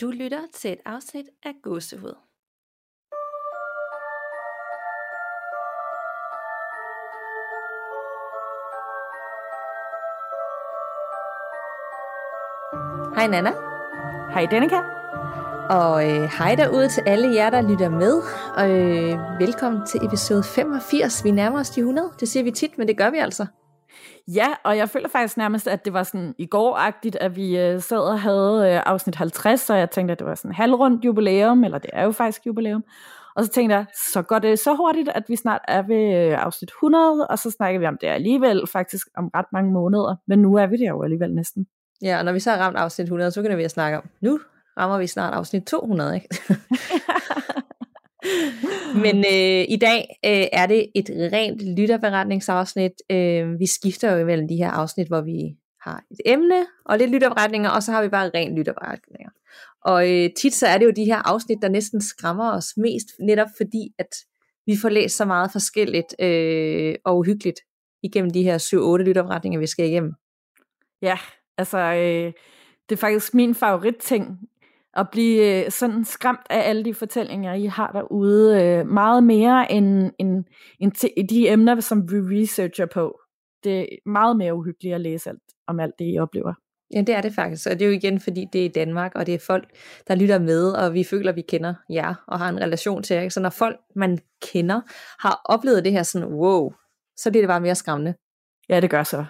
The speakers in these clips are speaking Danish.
Du lytter til et afsnit af Gåsehud. Hej Nana, Hej Danika. og øh, hej derude til alle jer, der lytter med. Og øh, velkommen til episode 85. Vi nærmer os de 100. Det siger vi tit, men det gør vi altså. Ja, og jeg føler faktisk nærmest, at det var sådan i går-agtigt, at vi øh, sad og havde øh, afsnit 50, og jeg tænkte, at det var sådan halvrundt jubilæum, eller det er jo faktisk jubilæum. Og så tænkte jeg, så går det så hurtigt, at vi snart er ved øh, afsnit 100, og så snakker vi om det alligevel faktisk om ret mange måneder, men nu er vi der jo alligevel næsten. Ja, og når vi så har ramt afsnit 100, så kan vi at snakke om, nu rammer vi snart afsnit 200, ikke? Men øh, i dag øh, er det et rent lytterberetningsafsnit. Øh, vi skifter jo imellem de her afsnit, hvor vi har et emne og lidt lytterberetninger, og så har vi bare rent lytterberetninger. Og øh, tit så er det jo de her afsnit, der næsten skræmmer os mest, netop fordi, at vi får læst så meget forskelligt øh, og uhyggeligt igennem de her 7-8 lytterberetninger, vi skal igennem. Ja, altså øh, det er faktisk min favoritting, at blive øh, sådan skræmt af alle de fortællinger, I har derude, øh, meget mere end, end, end de emner, som vi researcher på. Det er meget mere uhyggeligt at læse alt, om alt det, I oplever. Ja, det er det faktisk. Og det er jo igen, fordi det er i Danmark, og det er folk, der lytter med, og vi føler, at vi kender jer, og har en relation til jer. Så når folk, man kender, har oplevet det her sådan, wow, så bliver det bare mere skræmmende. Ja, det gør så.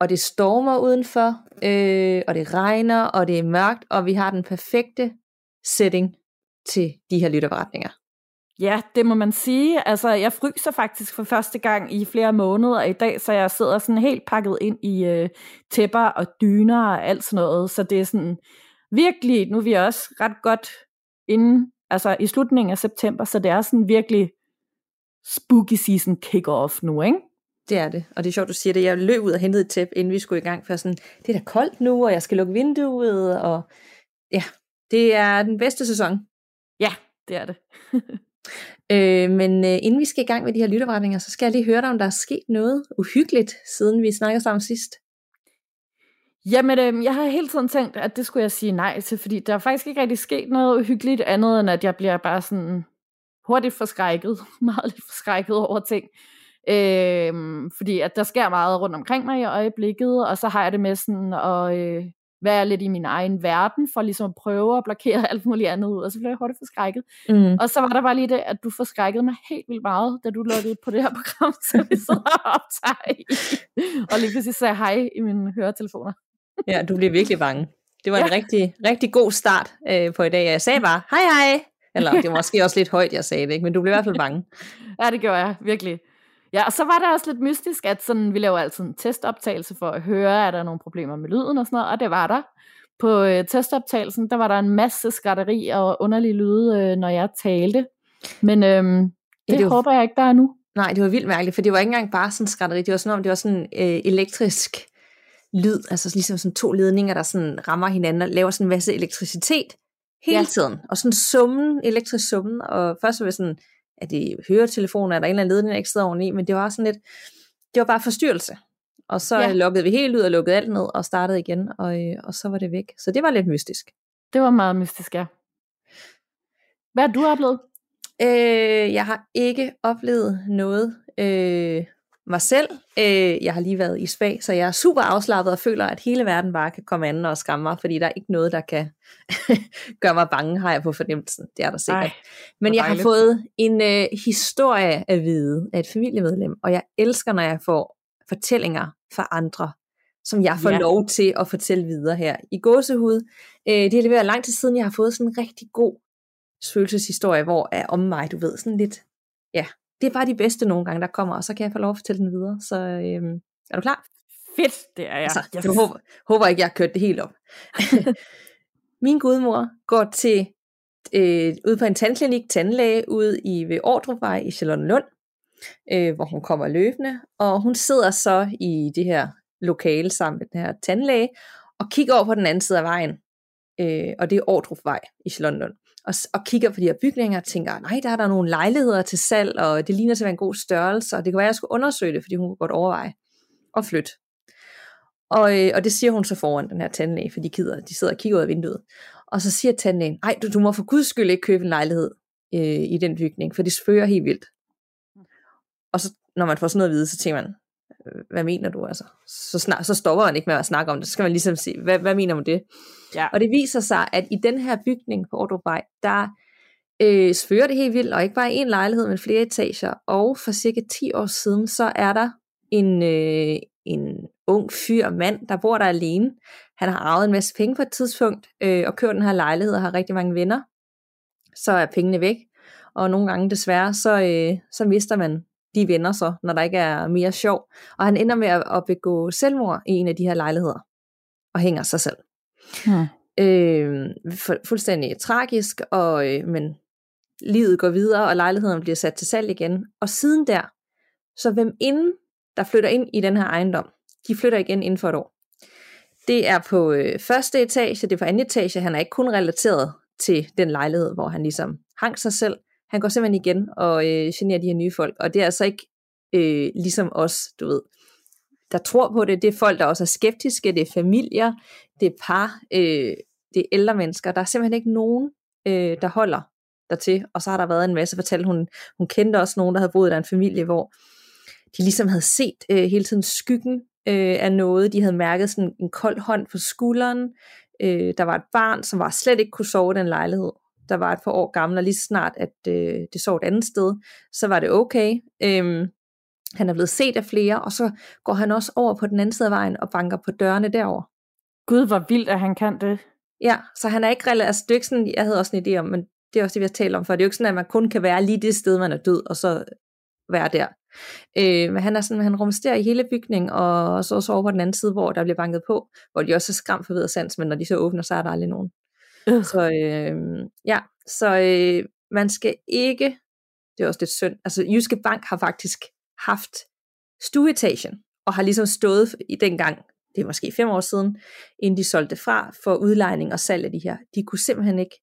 Og det stormer udenfor, øh, og det regner, og det er mørkt, og vi har den perfekte setting til de her lytterberetninger. Ja, det må man sige. Altså, jeg fryser faktisk for første gang i flere måneder i dag, så jeg sidder sådan helt pakket ind i øh, tæpper og dyner og alt sådan noget. Så det er sådan virkelig, nu er vi også ret godt inde, altså i slutningen af september, så det er sådan virkelig spooky season kick-off nu, ikke? Det er det, og det er sjovt, du siger det. Jeg løb ud og hentede et tæppe, inden vi skulle i gang, for sådan, det er da koldt nu, og jeg skal lukke vinduet, og ja, det er den bedste sæson. Ja, det er det. Øh, men øh, inden vi skal i gang med de her lytterberetninger, så skal jeg lige høre dig, om der er sket noget uhyggeligt, siden vi snakkede sammen sidst. Jamen, øh, jeg har hele tiden tænkt, at det skulle jeg sige nej til, fordi der er faktisk ikke rigtig sket noget uhyggeligt andet, end at jeg bliver bare sådan hurtigt forskrækket, meget lidt forskrækket over ting. Øh, fordi at der sker meget rundt omkring mig i øjeblikket, og så har jeg det med sådan at øh, være lidt i min egen verden, for ligesom at prøve at blokere alt muligt andet ud, og så bliver jeg hurtigt forskrækket. Mm. Og så var der bare lige det, at du forskrækkede mig helt vildt meget, da du lukkede på det her program, så vi sidder og optager i. Og lige pludselig sagde hej i mine høretelefoner. Ja, du blev virkelig bange. Det var ja. en rigtig, rigtig god start øh, på i dag. Jeg sagde bare, hej hej. Eller det var måske også lidt højt, jeg sagde det, ikke? men du blev i hvert fald bange. Ja, det gjorde jeg, virkelig. Ja, og så var det også lidt mystisk, at sådan, vi laver altid en testoptagelse for at høre, er der nogle problemer med lyden og sådan noget, og det var der. På øh, testoptagelsen, der var der en masse skatteri og underlige lyde, øh, når jeg talte. Men øhm, det, det det var- håber jeg ikke, der er nu. Nej, det var vildt mærkeligt, for det var ikke engang bare sådan skrætteri. Det var sådan om, det var sådan øh, elektrisk lyd, altså ligesom sådan to ledninger, der sådan rammer hinanden og laver sådan en masse elektricitet hele Ja. ja. tiden. Og sådan summen, elektrisk summen, og først var det sådan, at det høretelefoner, er der en eller anden ledning, der ikke sidder oveni, men det var sådan lidt, det var bare forstyrrelse. Og så Ja. ja. lukkede vi helt ud og lukkede alt ned og startede igen, og, øh, og så var det væk. Så det var lidt mystisk. Det var meget mystisk, ja. Hvad har du oplevet? Øh, jeg har ikke oplevet noget øh, mig selv. Øh, jeg har lige været i spa, så jeg er super afslappet og føler, at hele verden bare kan komme an og skræmme mig, fordi der er ikke noget, der kan gøre mig bange, har jeg på fornemmelsen. Det er der sikkert. Ej, Men jeg har fået en øh, historie at vide af et familiemedlem, og jeg elsker, når jeg får fortællinger fra andre, som jeg får Ja. ja. lov til at fortælle videre her i gåsehud. Øh, det er leveret lang tid siden, jeg har fået sådan en rigtig god følelseshistorie, hvor er om mig, du ved, sådan lidt, ja, det er bare de bedste nogle gange, der kommer, og så kan jeg få lov at fortælle den videre. Så øh, er du klar? Fedt, det er jeg. Altså, Yes. jeg håber, håber ikke, jeg har kørt det helt op. Min gudmor går til øh, ude på en tandklinik, tandlæge, ude i ved Ordrupvej i Charlottenlund, øh, hvor hun kommer løbende, og hun sidder så i det her lokale sammen med den her tandlæge, og kigger over på den anden side af vejen, øh, og det er Ordrupvej i Charlottenlund, og, og kigger på de her bygninger og tænker, nej, der er der nogle lejligheder til salg, og det ligner til at være en god størrelse, og det kan være, at jeg skulle undersøge det, fordi hun kunne godt overveje at flytte. Og, øh, og det siger hun så foran den her tandlæge, for de, kider, de sidder og kigger ud af vinduet. Og så siger tandlægen, nej, du, du må for guds skyld ikke købe en lejlighed øh, i den bygning, for det spørger helt vildt. Og så, når man får sådan noget at vide, så tænker man, øh, hvad mener du altså? Så, snak, så stopper man ikke med at snakke om det, så skal man ligesom sige, hvad, hvad mener man det? Ja. Og det viser sig, at i den her bygning på Ordrupvej, der øh, fører det helt vildt, og ikke bare en lejlighed, men flere etager. Og for cirka 10 år siden, så er der en, øh, en ung fyr, mand, der bor der alene. Han har arvet en masse penge på et tidspunkt, øh, og kørt den her lejlighed og har rigtig mange venner. Så er pengene væk, og nogle gange desværre, så, øh, så mister man de venner så, når der ikke er mere sjov. Og han ender med at, at begå selvmord i en af de her lejligheder, og hænger sig selv. Hmm. Øh, fu- fuldstændig tragisk, og, øh, men livet går videre, og lejligheden bliver sat til salg igen. Og siden der, så hvem inden, der flytter ind i den her ejendom, de flytter igen inden for et år. Det er på øh, første etage, det er på anden etage, han er ikke kun relateret til den lejlighed, hvor han ligesom hang sig selv. Han går simpelthen igen og øh, generer de her nye folk, og det er altså ikke øh, ligesom os, du ved, der tror på det. Det er folk, der også er skeptiske, det er familier, det er par, øh, det er ældre mennesker. Der er simpelthen ikke nogen, øh, der holder dertil. Og så har der været en masse, fortalt, hun, hun kendte også nogen, der havde boet der en familie, hvor de ligesom havde set øh, hele tiden skyggen øh, af noget. De havde mærket sådan en kold hånd på skulderen. Øh, der var et barn, som var slet ikke kunne sove i den lejlighed. Der var et par år gammel, og lige så snart, at øh, det sov et andet sted, så var det okay. Øh, han er blevet set af flere, og så går han også over på den anden side af vejen og banker på dørene derover. Gud, hvor vildt, at han kan det. Ja, så han er ikke rela- altså det er ikke sådan, jeg havde også en idé om, men det er også det, vi har talt om før. Det er jo ikke sådan, at man kun kan være lige det sted, man er død, og så være der. Øh, men han er sådan, han rumsterer i hele bygningen, og så også over på den anden side, hvor der bliver banket på, hvor de også er skræmt for ved sans, men når de så åbner, så er der aldrig nogen. Øh. Så øh, ja, så øh, man skal ikke, det er også lidt synd, altså Jyske Bank har faktisk haft stueetagen, og har ligesom stået i den gang, det er måske fem år siden, inden de solgte fra for udlejning og salg af de her. De kunne simpelthen ikke,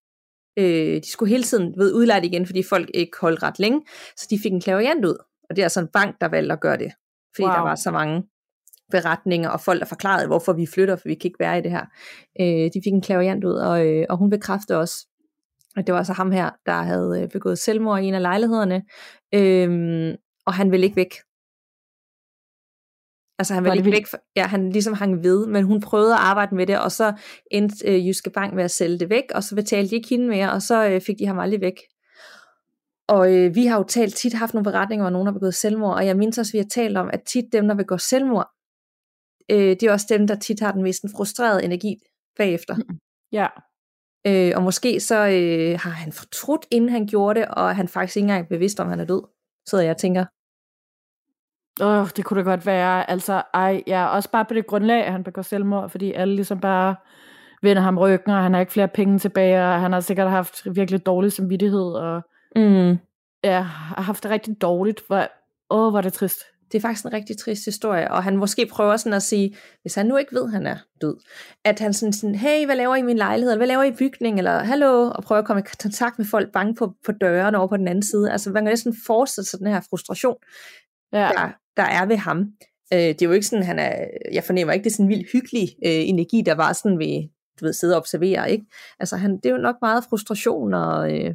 øh, de skulle hele tiden ved udleje det igen, fordi folk ikke holdt ret længe, så de fik en klaverjant ud. Og det er altså en bank, der valgte at gøre det, fordi wow. der var så mange beretninger, og folk, der forklarede, hvorfor vi flytter, for vi kan ikke være i det her. Øh, de fik en klaverjant ud, og, øh, og hun bekræftede også, at det var så ham her, der havde øh, begået selvmord i en af lejlighederne, øh, og han ville ikke væk. Altså han ville ikke væk, ja, han ligesom hang ved, men hun prøvede at arbejde med det, og så endte øh, Jyske Bank med at sælge det væk, og så betalte de ikke hende mere, og så øh, fik de ham aldrig væk. Og øh, vi har jo talt tit haft nogle beretninger, hvor nogen har begået selvmord, og jeg mindes også, at vi har talt om, at tit dem, der begår selvmord, øh, det er også dem, der tit har den mest frustrerede energi bagefter. Ja. Øh, og måske så øh, har han fortrudt, inden han gjorde det, og han faktisk ikke engang er bevidst om, han er død. Så jeg og tænker, Åh, det kunne da godt være. Altså, ej, ja, også bare på det grundlag, at han begår selvmord, fordi alle ligesom bare vender ham ryggen, og han har ikke flere penge tilbage, og han har sikkert haft virkelig dårlig samvittighed, og mm, ja, har haft det rigtig dårligt. Hvor, åh, hvor er det trist. Det er faktisk en rigtig trist historie, og han måske prøver sådan at sige, hvis han nu ikke ved, at han er død, at han sådan, sådan hey, hvad laver I i min lejlighed, eller hvad laver I i bygningen, eller hallo, og prøver at komme i kontakt med folk, bange på, på dørene over på den anden side. Altså man kan næsten forestille sig den her frustration, Ja, der, der er ved ham. Øh, det er jo ikke sådan, han er, jeg fornemmer ikke, det er sådan en vild hyggelig øh, energi, der bare sådan ved, du ved, sidde og observere, ikke? Altså han, det er jo nok meget frustration og, øh,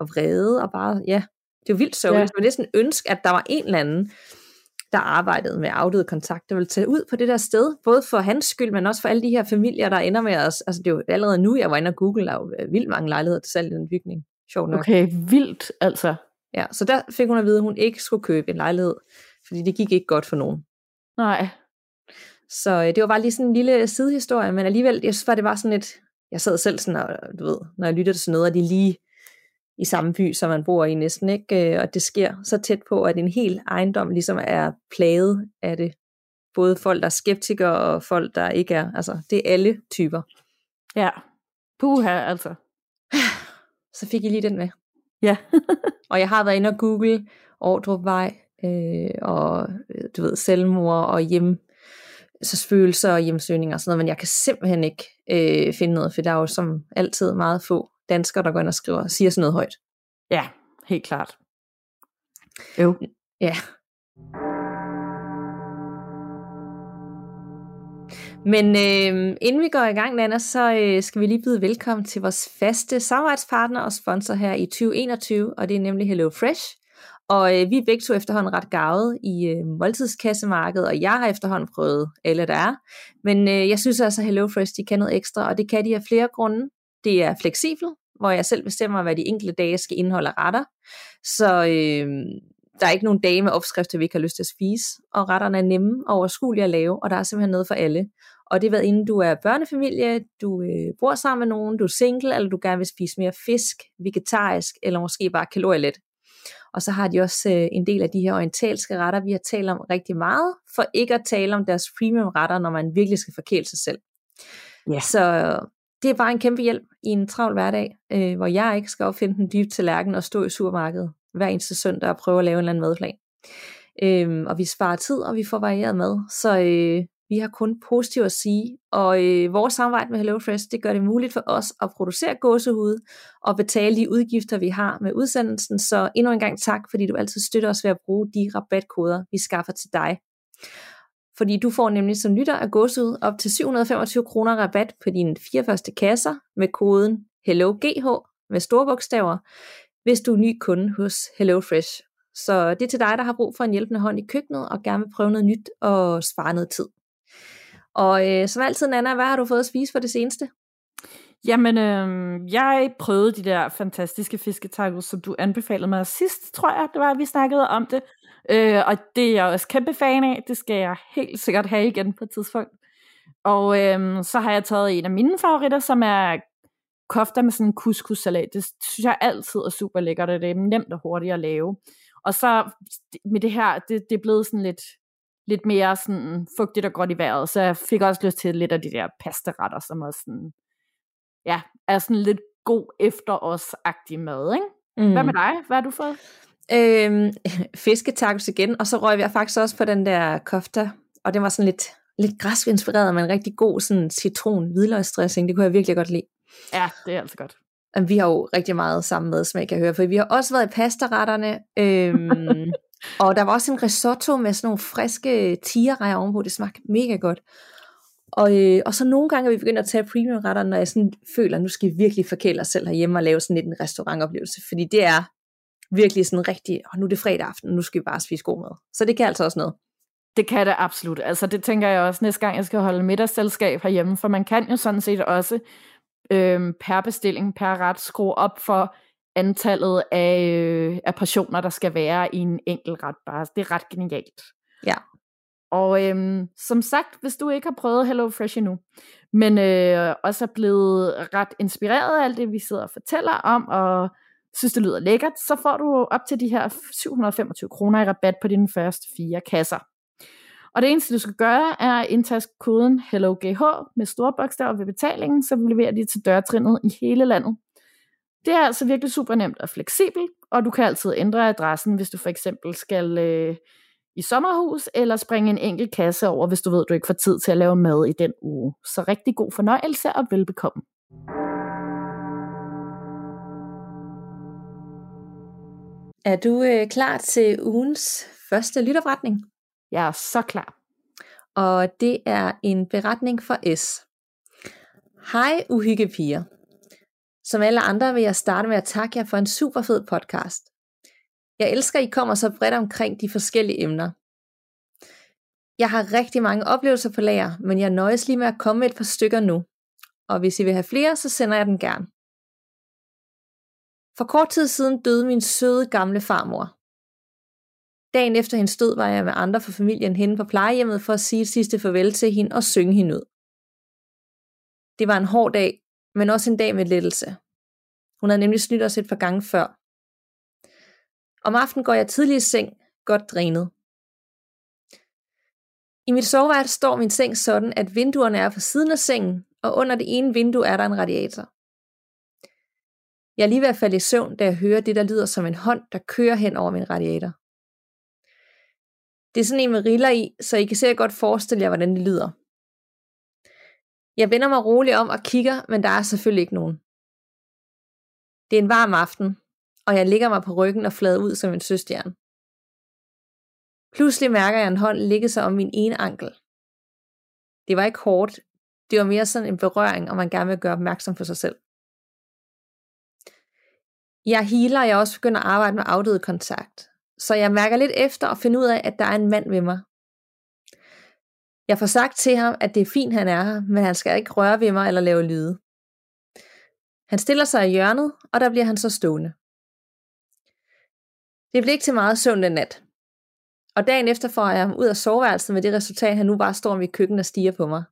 og vrede, og bare, ja, det er jo vildt sørgeligt, ja. det er sådan ønske, at der var en eller anden, der arbejdede med afdøde kontakt, der ville tage ud på det der sted, både for hans skyld, men også for alle de her familier, der ender med os. Altså det er jo allerede nu, jeg var inde og google, der er jo øh, vildt mange lejligheder til salg i den bygning. Sjovt nok. okay, vildt, altså. Ja, så der fik hun at vide, at hun ikke skulle købe en lejlighed, fordi det gik ikke godt for nogen. Nej, Så øh, det var bare lige sådan en lille sidehistorie, men alligevel, jeg synes bare, det var sådan et, jeg sad selv sådan, og, du ved, når jeg lytter til sådan noget, og de lige i samme by, som man bor i næsten, ikke? Øh, Og det sker så tæt på, at en hel ejendom ligesom er plaget af det. Både folk, der er skeptikere, og folk, der ikke er. Altså, det er alle typer. ja. Puha, altså. Så fik I lige den med. Ja. Og jeg har været inde og google Ordrupvej, øh, og øh, du ved, selvmord og hjem, så følelser og hjemsøgning og sådan noget, men jeg kan simpelthen ikke øh, finde noget, for der er jo som altid meget få danskere, der går ind og skriver, siger sådan noget højt. Ja, helt klart. Jo. Ja. Men øh, inden vi går i gang, Nana, så øh, skal vi lige byde velkommen til vores faste samarbejdspartner og sponsor her i 2021, og det er nemlig Hello Fresh. Og øh, vi er begge to efterhånden ret gavet i øh, måltidskassemarkedet, og jeg har efterhånden prøvet alle, der er. Men øh, jeg synes altså, at HelloFresh de kan noget ekstra, og det kan de af flere grunde. Det er fleksibelt, hvor jeg selv bestemmer, hvad de enkelte dage skal indeholde retter. Så øh, der er ikke nogen dage med opskrifter, vi ikke har lyst til at spise. Og retterne er nemme og overskuelige at lave, og der er simpelthen noget for alle. Og det er været inden du er børnefamilie, du øh, bor sammen med nogen, du er single, eller du gerne vil spise mere fisk, vegetarisk, eller måske bare kalorielet. Og så har de også øh, en del af de her orientalske retter, vi har talt om rigtig meget, for ikke at tale om deres premium retter, når man virkelig skal forkæle sig selv. Ja. Så det er bare en kæmpe hjælp i en travl hverdag, øh, hvor jeg ikke skal opfinde den dybe tallerken og stå i supermarkedet hver eneste søndag og prøve at lave en eller anden madplan. Øh, og vi sparer tid, og vi får varieret mad. Så øh, vi har kun positivt at sige, og øh, vores samarbejde med HelloFresh, det gør det muligt for os at producere gåsehud og betale de udgifter, vi har med udsendelsen. Så endnu en gang tak, fordi du altid støtter os ved at bruge de rabatkoder, vi skaffer til dig. Fordi du får nemlig som lytter af godset op til 725 kroner rabat på dine fire første kasser med koden HelloGH med store bogstaver, hvis du er ny kunde hos HelloFresh. Så det er til dig, der har brug for en hjælpende hånd i køkkenet og gerne vil prøve noget nyt og spare noget tid. Og øh, som altid, Nana, hvad har du fået at spise for det seneste? Jamen, øh, jeg prøvede de der fantastiske fisketacos, som du anbefalede mig sidst, tror jeg, det var, at vi snakkede om det. Øh, og det er jeg også kæmpe fan af. Det skal jeg helt sikkert have igen på et tidspunkt. Og øh, så har jeg taget en af mine favoritter, som er kofter med sådan en couscous-salat. Det synes jeg altid er super lækkert, og det er nemt og hurtigt at lave. Og så med det her, det, det er blevet sådan lidt lidt mere sådan fugtigt og godt i vejret, så jeg fik også lyst til lidt af de der pastaretter, som også sådan, ja, er sådan lidt god efter os-agtig mad, ikke? Mm. Hvad med dig? Hvad har du fået? Øhm, fisketacos igen, og så røg jeg faktisk også på den der kofta, og det var sådan lidt, lidt græsvinspireret, men en rigtig god sådan citron hvidløgsdressing, det kunne jeg virkelig godt lide. Ja, det er altså godt. Vi har jo rigtig meget samme madsmag, kan jeg høre, for vi har også været i pastaretterne, øhm, Og der var også en risotto med sådan nogle friske tigerrejer ovenpå, det smagte mega godt. Og, øh, og så nogle gange er vi begyndt at tage premiumretter, når jeg sådan føler, at nu skal vi virkelig forkæle os selv herhjemme og lave sådan lidt en restaurantoplevelse, fordi det er virkelig sådan rigtig, og nu er det fredag aften, nu skal vi bare spise god mad. Så det kan altså også noget. Det kan det absolut. Altså det tænker jeg også næste gang, jeg skal holde middagsselskab herhjemme, for man kan jo sådan set også øh, per bestilling, per ret skrue op for, antallet af, øh, af portioner, der skal være i en enkelt ret bare. Det er ret genialt. Ja. Og øhm, som sagt, hvis du ikke har prøvet Hello Fresh endnu, men øh, også er blevet ret inspireret af alt det, vi sidder og fortæller om, og synes, det lyder lækkert, så får du op til de her 725 kroner i rabat på dine første fire kasser. Og det eneste, du skal gøre, er at indtaste koden HelloGH med store bogstaver ved betalingen, så leverer de til dørtrinnet i hele landet. Det er altså virkelig super nemt og fleksibelt, og du kan altid ændre adressen, hvis du for eksempel skal øh, i sommerhus, eller springe en enkelt kasse over, hvis du ved, du ikke får tid til at lave mad i den uge. Så rigtig god fornøjelse og velbekomme. Er du øh, klar til ugens første lytterberetning? Jeg er så klar. Og det er en beretning for S. Hej uhyggepiger. Som alle andre vil jeg starte med at takke jer for en super fed podcast. Jeg elsker, at I kommer så bredt omkring de forskellige emner. Jeg har rigtig mange oplevelser på lager, men jeg nøjes lige med at komme med et par stykker nu. Og hvis I vil have flere, så sender jeg den gerne. For kort tid siden døde min søde gamle farmor. Dagen efter hendes død var jeg med andre fra familien henne på plejehjemmet for at sige et sidste farvel til hende og synge hende ud. Det var en hård dag, men også en dag med lettelse. Hun havde nemlig snydt os et par gange før. Om aftenen går jeg tidlig i seng, godt drænet. I mit soveværelse står min seng sådan, at vinduerne er på siden af sengen, og under det ene vindue er der en radiator. Jeg er lige ved at falde i søvn, da jeg hører det, der lyder som en hånd, der kører hen over min radiator. Det er sådan en med riller i, så I kan sikkert godt forestille jer, hvordan det lyder. Jeg vender mig roligt om og kigger, men der er selvfølgelig ikke nogen. Det er en varm aften, og jeg ligger mig på ryggen og flader ud som en søstjern. Pludselig mærker jeg en hånd ligge sig om min ene ankel. Det var ikke hårdt. Det var mere sådan en berøring, og man gerne vil gøre opmærksom på sig selv. Jeg healer, og jeg også begynder at arbejde med afdøde kontakt. Så jeg mærker lidt efter og finder ud af, at der er en mand ved mig. Jeg får sagt til ham, at det er fint, han er her, men han skal ikke røre ved mig eller lave lyde. Han stiller sig i hjørnet, og der bliver han så stående. Det blev ikke til meget søvn den nat. Og dagen efter får jeg ham ud af soveværelset med det resultat, at han nu bare står ved køkkenet og stiger på mig.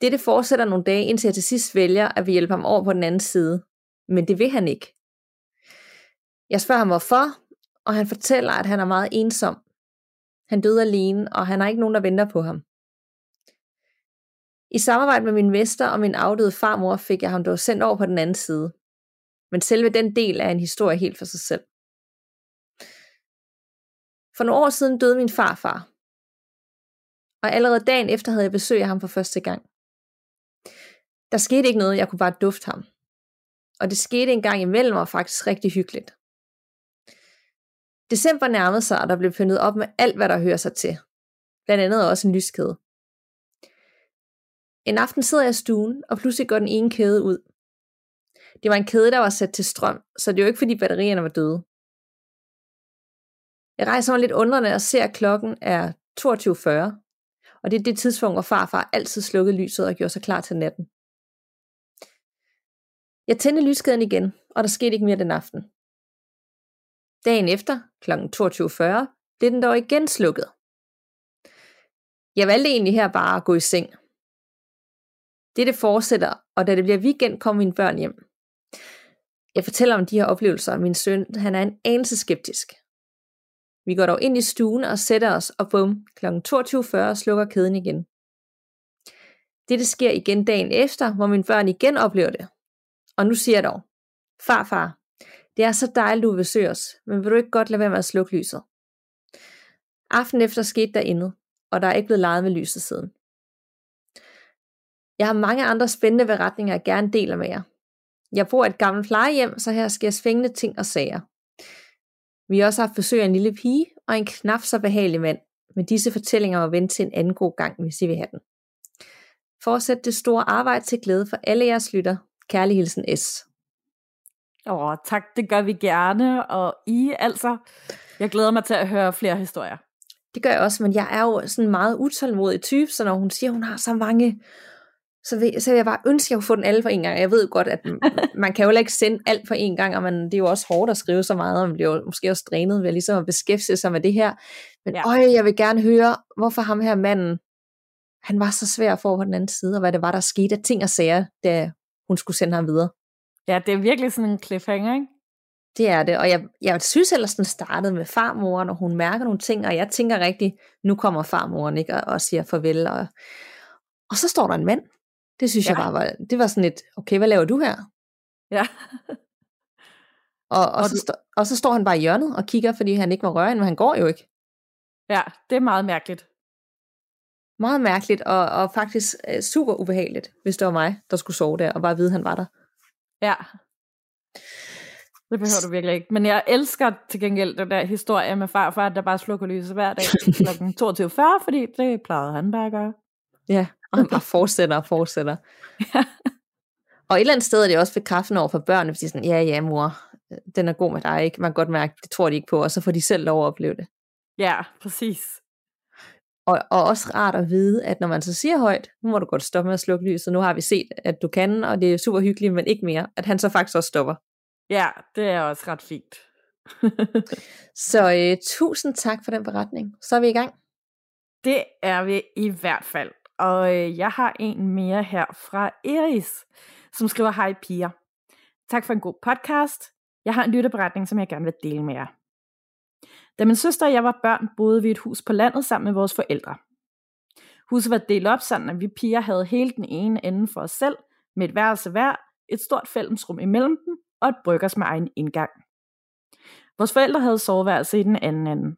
Dette fortsætter nogle dage, indtil jeg til sidst vælger, at vi hjælper ham over på den anden side. Men det vil han ikke. Jeg spørger ham hvorfor, og han fortæller, at han er meget ensom. Han døde alene, og han har ikke nogen, der venter på ham. I samarbejde med min mester og min afdøde farmor fik jeg ham dog sendt over på den anden side. Men selve den del er en historie helt for sig selv. For nogle år siden døde min farfar. Og allerede dagen efter havde jeg besøg af ham for første gang. Der skete ikke noget, jeg kunne bare dufte ham. Og det skete en gang imellem og faktisk rigtig hyggeligt. December nærmede sig, og der blev pyntet op med alt, hvad der hører sig til. Blandt andet også en lyskæde. En aften sidder jeg i stuen, og pludselig går den ene kæde ud. Det var en kæde, der var sat til strøm, så det er jo ikke fordi batterierne var døde. Jeg rejser mig lidt undrende og ser, at klokken er 22.40, og det er det tidspunkt, hvor farfar altid slukkede lyset og gjorde sig klar til natten. Jeg tændte lyskæden igen, og der skete ikke mere den aften. Dagen efter, kl. 22.40, blev den dog igen slukket. Jeg valgte egentlig her bare at gå i seng. Dette fortsætter, og da det bliver weekend, kommer mine børn hjem. Jeg fortæller om de her oplevelser, og min søn han er en anelse skeptisk. Vi går dog ind i stuen og sætter os, og bum, kl. 22.40 slukker kæden igen. Dette sker igen dagen efter, hvor mine børn igen oplever det. Og nu siger jeg dog, farfar, det er så dejligt, du besøge os, men vil du ikke godt lade være med at slukke lyset? Aften efter skete der intet, og der er ikke blevet leget med lyset siden. Jeg har mange andre spændende beretninger, jeg gerne deler med jer. Jeg bor i et gammelt plejehjem, så her sker spændende ting og sager. Vi har også haft besøg af en lille pige og en knap så behagelig mand, men disse fortællinger var vendt til en anden god gang, hvis I vil have den. Fortsæt det store arbejde til glæde for alle jeres lytter. Kærlig hilsen S. Åh, tak, det gør vi gerne, og I altså, jeg glæder mig til at høre flere historier. Det gør jeg også, men jeg er jo sådan en meget utålmodig type, så når hun siger, at hun har så mange så vil, så vil jeg bare ønske, at jeg kunne få den alle for en gang. Jeg ved godt, at man kan jo ikke sende alt for en gang, og man, det er jo også hårdt at skrive så meget, og man bliver jo måske også drænet ved ligesom at beskæftige sig med det her. Men ja. øj, jeg vil gerne høre, hvorfor ham her manden, han var så svær at få på den anden side, og hvad det var, der skete af ting og sager, da hun skulle sende ham videre. Ja, det er virkelig sådan en cliffhanger, ikke? Det er det, og jeg, jeg synes ellers, den startede med farmoren, og hun mærker nogle ting, og jeg tænker rigtig, nu kommer farmoren ikke, og, og siger farvel, og, og så står der en mand, det synes ja. jeg bare var, det var sådan et, okay, hvad laver du her? Ja. og, og, og, så, du... og så står han bare i hjørnet og kigger, fordi han ikke må røre men han går jo ikke. Ja, det er meget mærkeligt. Meget mærkeligt, og, og faktisk uh, super ubehageligt, hvis det var mig, der skulle sove der, og bare vide, at han var der. Ja. Det behøver du virkelig ikke. Men jeg elsker til gengæld den der historie med farfar, der bare slukker lyset hver dag kl. 22.40, fordi det plejede han bare at gøre. Ja, og han bare fortsætter og fortsætter. ja. Og et eller andet sted er det også bekræftende over for børnene, fordi sådan, ja, ja, mor, den er god med dig, ikke? Man kan godt mærke, det tror de ikke på, og så får de selv lov at opleve det. Ja, præcis. Og, og også rart at vide, at når man så siger højt, nu må du godt stoppe med at slukke lyset, nu har vi set, at du kan, og det er super hyggeligt, men ikke mere, at han så faktisk også stopper. Ja, det er også ret fint. så øh, tusind tak for den beretning. Så er vi i gang. Det er vi i hvert fald. Og øh, jeg har en mere her fra Eris, som skriver, hej piger. Tak for en god podcast. Jeg har en lytteberetning, som jeg gerne vil dele med jer. Da min søster og jeg var børn, boede vi i et hus på landet sammen med vores forældre. Huset var delt op sådan, at vi piger havde hele den ene ende for os selv, med et værelse hver, et stort fællesrum imellem dem og et bryggers med egen indgang. Vores forældre havde soveværelse i den anden ende.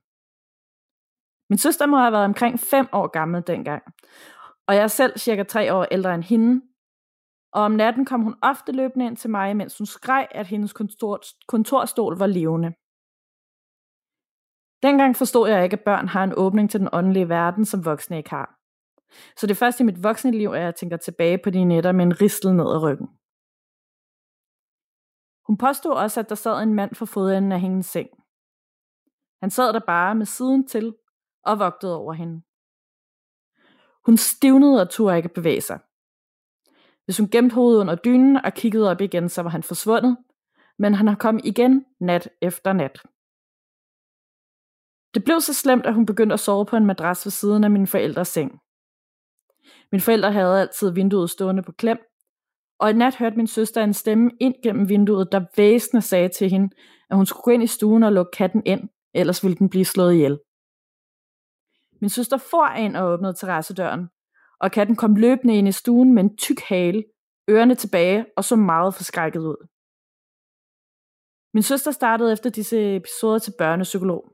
Min søster må have været omkring 5 år gammel dengang, og jeg er selv cirka tre år ældre end hende. Og om natten kom hun ofte løbende ind til mig, mens hun skreg, at hendes kontor, kontorstol var levende. Dengang forstod jeg ikke, at børn har en åbning til den åndelige verden, som voksne ikke har. Så det er først i mit voksne liv, at jeg tænker tilbage på de nætter med en ristel ned ad ryggen. Hun påstod også, at der sad en mand for fodenden af hendes seng. Han sad der bare med siden til og vogtede over hende. Hun stivnede og turde ikke bevæge sig. Hvis hun gemte hovedet under dynen og kiggede op igen, så var han forsvundet, men han har kommet igen nat efter nat. Det blev så slemt, at hun begyndte at sove på en madras ved siden af min forældres seng. Min forældre havde altid vinduet stående på klem, og en nat hørte min søster en stemme ind gennem vinduet, der væsende sagde til hende, at hun skulle gå ind i stuen og lukke katten ind, ellers ville den blive slået ihjel. Min søster for ind og åbnede terrassedøren, og katten kom løbende ind i stuen med en tyk hale, ørerne tilbage og så meget forskrækket ud. Min søster startede efter disse episoder til børnepsykolog.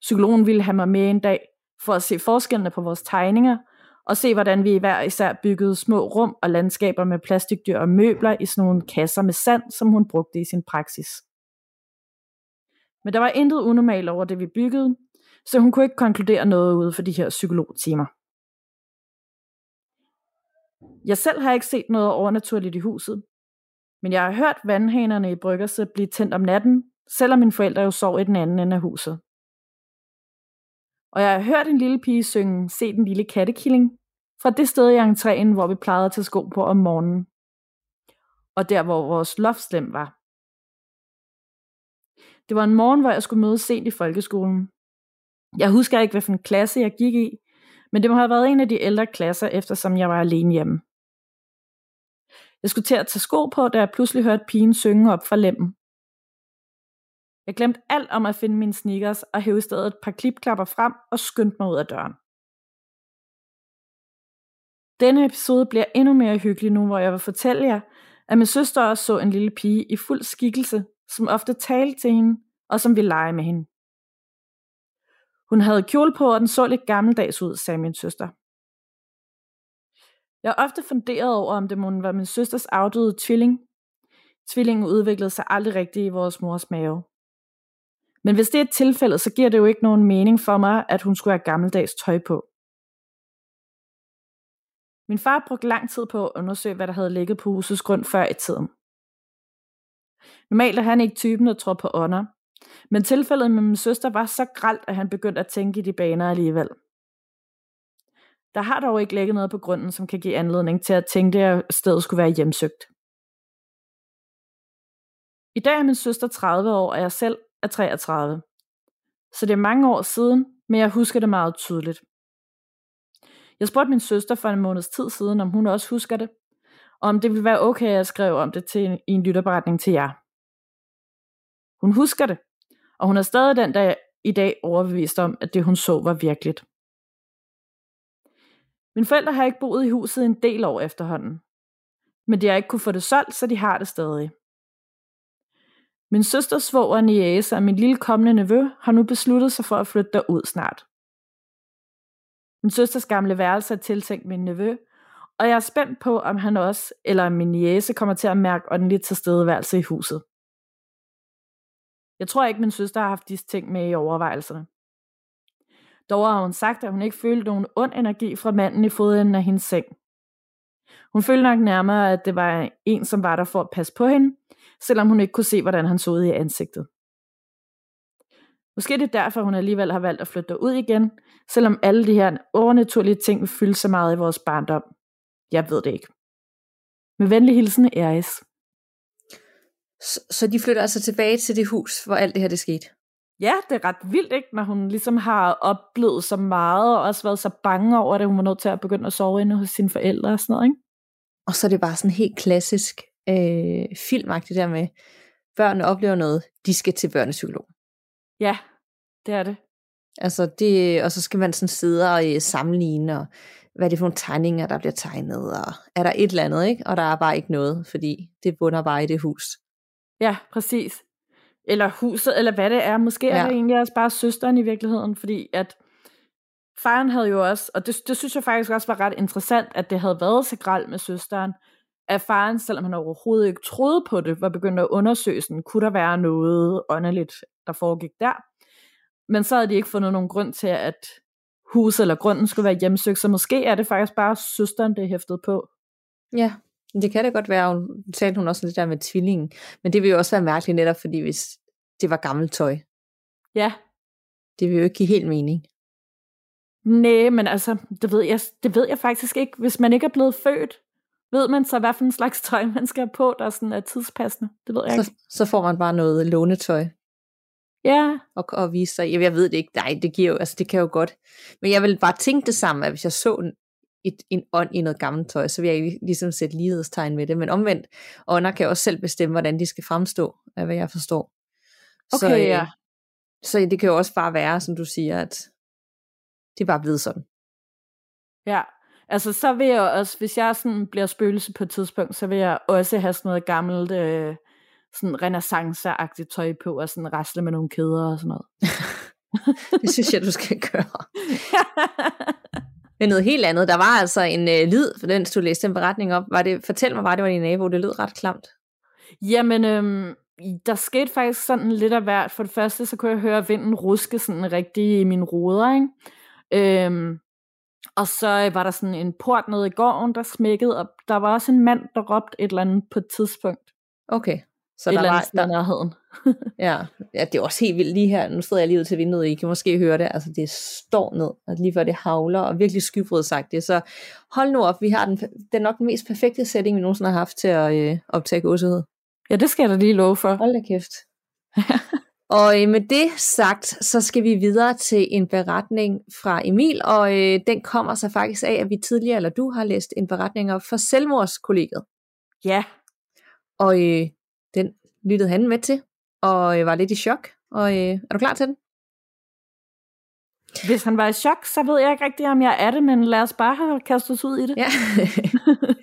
Psykologen ville have mig med en dag for at se forskellene på vores tegninger, og se hvordan vi hver især byggede små rum og landskaber med plastikdyr og møbler i sådan nogle kasser med sand, som hun brugte i sin praksis. Men der var intet unormalt over det, vi byggede, så hun kunne ikke konkludere noget ud for de her psykologtimer. Jeg selv har ikke set noget overnaturligt i huset, men jeg har hørt vandhanerne i bryggerset blive tændt om natten, selvom mine forældre jo sov i den anden ende af huset. Og jeg har hørt en lille pige synge Se den lille kattekilling fra det sted i entréen, hvor vi plejede at tage sko på om morgenen. Og der, hvor vores loftslem var. Det var en morgen, hvor jeg skulle møde sent i folkeskolen. Jeg husker ikke, hvilken klasse jeg gik i, men det må have været en af de ældre klasser, eftersom jeg var alene hjemme. Jeg skulle til at tage sko på, da jeg pludselig hørte pigen synge op fra lemmen. Jeg glemte alt om at finde mine sneakers og hævde i stedet et par klipklapper frem og skyndte mig ud af døren. Denne episode bliver endnu mere hyggelig nu, hvor jeg vil fortælle jer, at min søster også så en lille pige i fuld skikkelse, som ofte talte til hende, og som ville lege med hende. Hun havde kjole på, og den så lidt gammeldags ud, sagde min søster. Jeg har ofte funderet over, om det måtte være min søsters afdøde tvilling. Tvillingen udviklede sig aldrig rigtigt i vores mors mave. Men hvis det er tilfældet, så giver det jo ikke nogen mening for mig, at hun skulle have gammeldags tøj på. Min far brugte lang tid på at undersøge, hvad der havde ligget på husets grund før i tiden. Normalt er han ikke typen, der tror på ånder, men tilfældet med min søster var så gralt, at han begyndte at tænke i de baner alligevel. Der har dog ikke ligget noget på grunden, som kan give anledning til at tænke, at stedet skulle være hjemsøgt. I dag er min søster 30 år, og jeg selv er 33. Så det er mange år siden, men jeg husker det meget tydeligt. Jeg spurgte min søster for en måneds tid siden, om hun også husker det, og om det ville være okay, at jeg skrev om det til en, i en lytterberetning til jer. Hun husker det, og hun er stadig den dag i dag overbevist om, at det hun så var virkeligt. Mine forældre har ikke boet i huset en del år efterhånden, men de har ikke kunne få det solgt, så de har det stadig. Min søsters svoger Niese og min lille kommende nevø har nu besluttet sig for at flytte derud snart. Min søsters gamle værelse er tiltænkt min nevø, og jeg er spændt på, om han også, eller min niece, kommer til at mærke åndelig tilstedeværelse i huset. Jeg tror ikke, min søster har haft disse ting med i overvejelserne. Dog har hun sagt, at hun ikke følte nogen ond energi fra manden i fodenden af hendes seng. Hun følte nok nærmere, at det var en, som var der for at passe på hende, selvom hun ikke kunne se, hvordan han så ud i ansigtet. Måske det er derfor, hun alligevel har valgt at flytte ud igen, selvom alle de her overnaturlige ting vil fylde så meget i vores barndom. Jeg ved det ikke. Med venlig hilsen, Eris. Så, så de flytter altså tilbage til det hus, hvor alt det her det skete? Ja, det er ret vildt, ikke? Når hun ligesom har oplevet så meget, og også været så bange over det, hun var nødt til at begynde at sove inde hos sine forældre og sådan noget, ikke? Og så er det bare sådan helt klassisk øh, filmagtigt der med, børnene oplever noget, de skal til børnepsykolog. Ja, det er det. Altså det, og så skal man sådan sidde og øh, sammenligne, og hvad er det for nogle tegninger, der bliver tegnet, og er der et eller andet, ikke? Og der er bare ikke noget, fordi det bunder bare i det hus. Ja, præcis. Eller huset, eller hvad det er. Måske ja. er det egentlig også bare søsteren i virkeligheden, fordi at faren havde jo også, og det, det synes jeg faktisk også var ret interessant, at det havde været så gralt med søsteren, at faren, selvom han overhovedet ikke troede på det, var begyndt at undersøge, sådan, kunne der være noget åndeligt, der foregik der. Men så havde de ikke fundet nogen grund til, at hus eller grunden skulle være hjemsøgt, så måske er det faktisk bare søsteren, det er hæftet på. Ja, det kan det godt være. Hun talte hun også lidt der med tvillingen. Men det vil jo også være mærkeligt netop, fordi hvis det var gammelt tøj. Ja. Det vil jo ikke give helt mening. Nej, men altså, det ved, jeg, det ved jeg faktisk ikke. Hvis man ikke er blevet født, ved man så, hvad for en slags tøj, man skal have på, der sådan er tidspassende. Det ved jeg så, ikke. Så får man bare noget lånetøj. Ja. Og, og vise sig. Jeg, jeg ved det ikke. Nej, det giver jo, altså det kan jo godt. Men jeg vil bare tænke det samme, at hvis jeg så et, en ånd i noget gammelt tøj, så vil jeg ligesom sætte lighedstegn med det. Men omvendt, ånder kan også selv bestemme, hvordan de skal fremstå, af hvad jeg forstår. Okay, så, øh, ja. Så det kan jo også bare være, som du siger, at det er bare blevet sådan. Ja, altså så vil jeg også, hvis jeg sådan bliver spøgelse på et tidspunkt, så vil jeg også have sådan noget gammelt, øh, sådan renaissance-agtigt tøj på, og sådan rasle med nogle kæder og sådan noget. det synes jeg, du skal gøre. Men noget helt andet. Der var altså en øh, lyd, for den du læste en beretning op. Var det, fortæl mig, var det var din nabo? Det lød ret klamt. Jamen, øhm, der skete faktisk sådan lidt af hvert. For det første, så kunne jeg høre vinden ruske sådan rigtig i mine ruder, ikke? Øhm, og så var der sådan en port nede i gården, der smækkede, og der var også en mand, der råbte et eller andet på et tidspunkt. Okay. Så et der eller var, andet sted i nærheden. ja, ja, det er også helt vildt lige her. Nu sidder jeg lige ud til vinduet, I kan måske høre det. Altså, det står ned, og lige før det havler, og virkelig skybrød sagt det. Så hold nu op, vi har den, er nok den mest perfekte setting, vi nogensinde har haft til at øh, optage gåsehud. Ja, det skal jeg da lige love for. Hold da kæft. og øh, med det sagt, så skal vi videre til en beretning fra Emil, og øh, den kommer så faktisk af, at vi tidligere, eller du har læst en beretning op for selvmordskollegiet. Ja. Og øh, den lyttede han med til, og øh, var lidt i chok. Og øh, er du klar til den? Hvis han var i chok, så ved jeg ikke rigtig, om jeg er det, men lad os bare have kastet os ud i det. Ja.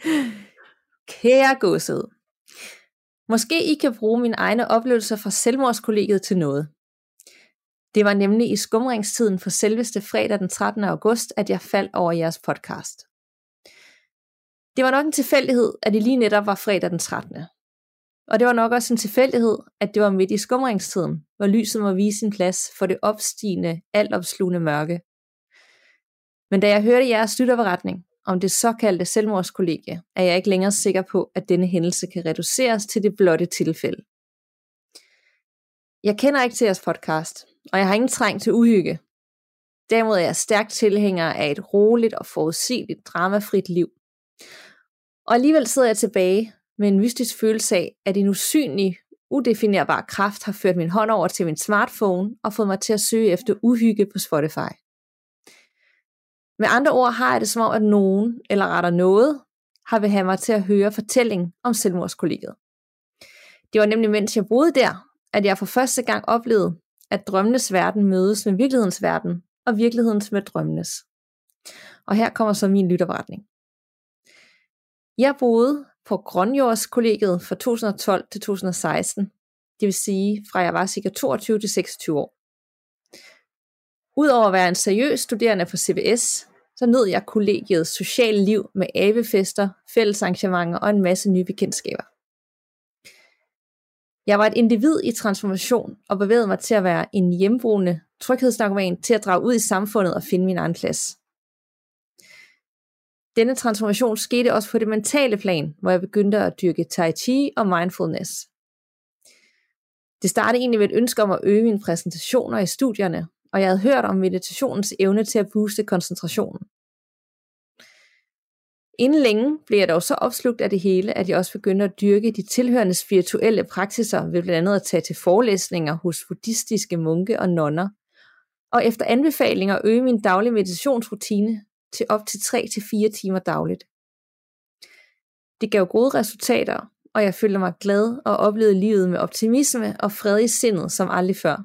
Kære godset. Måske I kan bruge mine egne oplevelser fra selvmordskollegiet til noget. Det var nemlig i skumringstiden for selveste fredag den 13. august, at jeg faldt over jeres podcast. Det var nok en tilfældighed, at det lige netop var fredag den 13. Og det var nok også en tilfældighed, at det var midt i skumringstiden, hvor lyset må vise sin plads for det opstigende, altopslugende mørke. Men da jeg hørte jeres lytterberetning om det såkaldte selvmordskollegie, er jeg ikke længere sikker på, at denne hændelse kan reduceres til det blotte tilfælde. Jeg kender ikke til jeres podcast, og jeg har ingen træng til uhygge. Derimod er jeg stærkt tilhænger af et roligt og forudsigeligt dramafrit liv. Og alligevel sidder jeg tilbage med en mystisk følelse af, at en usynlig, udefinerbar kraft har ført min hånd over til min smartphone og fået mig til at søge efter uhygge på Spotify. Med andre ord har jeg det som om, at nogen, eller retter noget, har vil have mig til at høre fortælling om selvmordskollegiet. Det var nemlig mens jeg boede der, at jeg for første gang oplevede, at drømmenes verden mødes med virkelighedens verden, og virkelighedens med drømmenes. Og her kommer så min lytterberetning. Jeg boede på Grønjordskollegiet fra 2012 til 2016, det vil sige fra jeg var ca. 22 til 26 år. Udover at være en seriøs studerende på CBS, så nød jeg kollegiets sociale liv med avefester, fællesarrangementer og en masse nye bekendtskaber. Jeg var et individ i transformation og bevægede mig til at være en hjemboende tryghedsnarkoman til at drage ud i samfundet og finde min egen plads. Denne transformation skete også på det mentale plan, hvor jeg begyndte at dyrke tai chi og mindfulness. Det startede egentlig med et ønske om at øge mine præsentationer i studierne, og jeg havde hørt om meditationens evne til at booste koncentrationen. Inden længe blev jeg dog så opslugt af det hele, at jeg også begyndte at dyrke de tilhørende spirituelle praksiser ved blandt andet at tage til forelæsninger hos buddhistiske munke og nonner, og efter anbefalinger øge min daglige meditationsrutine til op til 3-4 timer dagligt. Det gav gode resultater, og jeg følte mig glad og oplevede livet med optimisme og fred i sindet som aldrig før.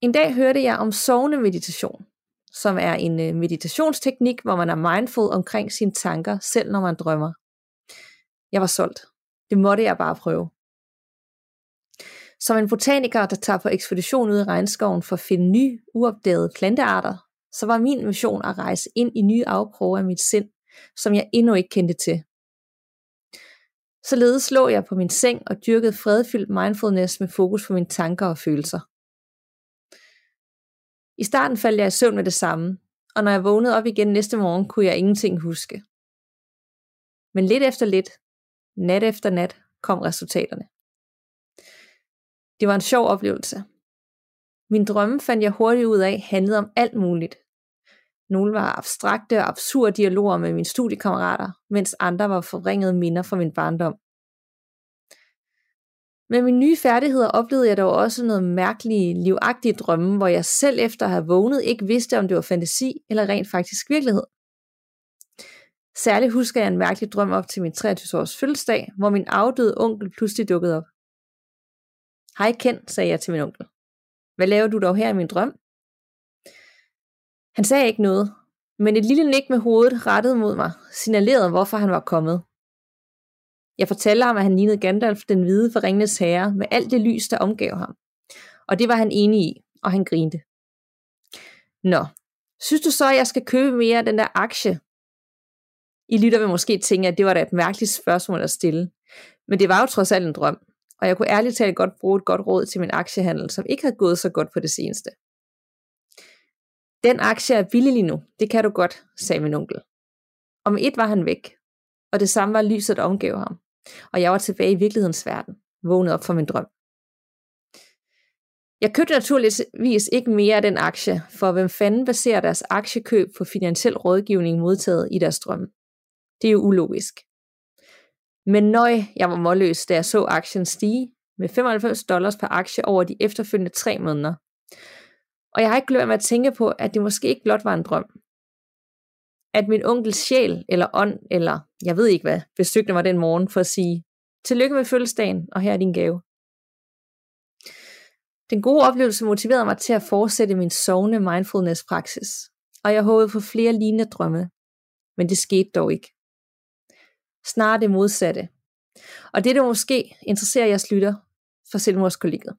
En dag hørte jeg om sovende meditation, som er en øh, meditationsteknik, hvor man er mindful omkring sine tanker, selv når man drømmer. Jeg var solgt. Det måtte jeg bare prøve. Som en botaniker, der tager på ekspedition ud i regnskoven for at finde nye, uopdagede plantearter, så var min mission at rejse ind i nye afkroge af mit sind, som jeg endnu ikke kendte til. Således lå jeg på min seng og dyrkede fredfyldt mindfulness med fokus på mine tanker og følelser. I starten faldt jeg i søvn med det samme, og når jeg vågnede op igen næste morgen, kunne jeg ingenting huske. Men lidt efter lidt, nat efter nat, kom resultaterne. Det var en sjov oplevelse. Min drømme fandt jeg hurtigt ud af handlede om alt muligt. Nogle var abstrakte og absurde dialoger med mine studiekammerater, mens andre var forringede minder fra min barndom. Med mine nye færdigheder oplevede jeg dog også noget mærkelige, livagtige drømme, hvor jeg selv efter at have vågnet ikke vidste, om det var fantasi eller rent faktisk virkelighed. Særligt husker jeg en mærkelig drøm op til min 23-års fødselsdag, hvor min afdøde onkel pludselig dukkede op. Hej Ken, sagde jeg til min onkel. Hvad laver du dog her i min drøm? Han sagde ikke noget, men et lille nik med hovedet rettet mod mig signalerede, hvorfor han var kommet. Jeg fortalte ham, at han lignede Gandalf, den hvide for Ringenes Herre, med alt det lys, der omgav ham. Og det var han enig i, og han grinte. Nå, synes du så, at jeg skal købe mere af den der aktie? I lytter vil måske tænke, at det var da et mærkeligt spørgsmål at stille. Men det var jo trods alt en drøm, og jeg kunne ærligt talt godt bruge et godt råd til min aktiehandel, som ikke har gået så godt på det seneste. Den aktie er billig lige nu, det kan du godt, sagde min onkel. Om et var han væk, og det samme var lyset, der omgav ham og jeg var tilbage i virkelighedens verden, vågnet op for min drøm. Jeg købte naturligvis ikke mere af den aktie, for hvem fanden baserer deres aktiekøb på finansiel rådgivning modtaget i deres drøm? Det er jo ulogisk. Men nøj, jeg var målløs, da jeg så aktien stige med 95 dollars per aktie over de efterfølgende tre måneder. Og jeg har ikke glemt at tænke på, at det måske ikke blot var en drøm, at min onkels sjæl, eller ånd, eller jeg ved ikke hvad, besøgte mig den morgen for at sige, tillykke med fødselsdagen, og her er din gave. Den gode oplevelse motiverede mig til at fortsætte min sovende mindfulness praksis, og jeg håbede på flere lignende drømme, men det skete dog ikke. Snarere det modsatte. Og det, der måske interesserer jeres lytter for selvmordskollegiet.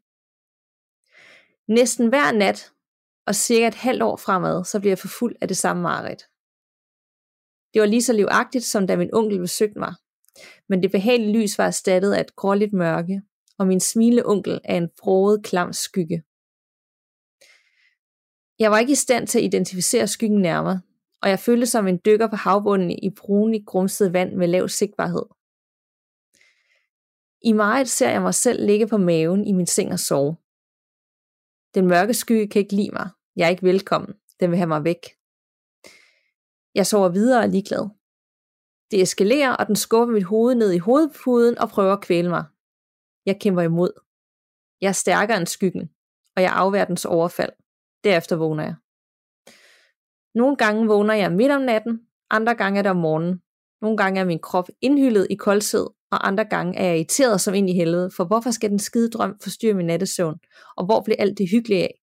Næsten hver nat, og cirka et halvt år fremad, så bliver jeg forfulgt af det samme mareridt. Det var lige så livagtigt, som da min onkel besøgte mig. Men det behagelige lys var erstattet af et gråligt mørke, og min smilende onkel af en frodet, klam skygge. Jeg var ikke i stand til at identificere skyggen nærmere, og jeg følte som en dykker på havbunden i brunligt grumset vand med lav sigtbarhed. I meget ser jeg mig selv ligge på maven i min seng og sove. Den mørke skygge kan ikke lide mig. Jeg er ikke velkommen. Den vil have mig væk. Jeg sover videre og ligeglad. Det eskalerer, og den skubber mit hoved ned i hovedpuden og prøver at kvæle mig. Jeg kæmper imod. Jeg er stærkere end skyggen, og jeg afværer dens overfald. Derefter vågner jeg. Nogle gange vågner jeg midt om natten, andre gange er det om morgenen. Nogle gange er min krop indhyllet i koldhed, og andre gange er jeg irriteret som ind i helvede, for hvorfor skal den skide drøm forstyrre min nattesøvn, og hvor bliver alt det hyggelige af?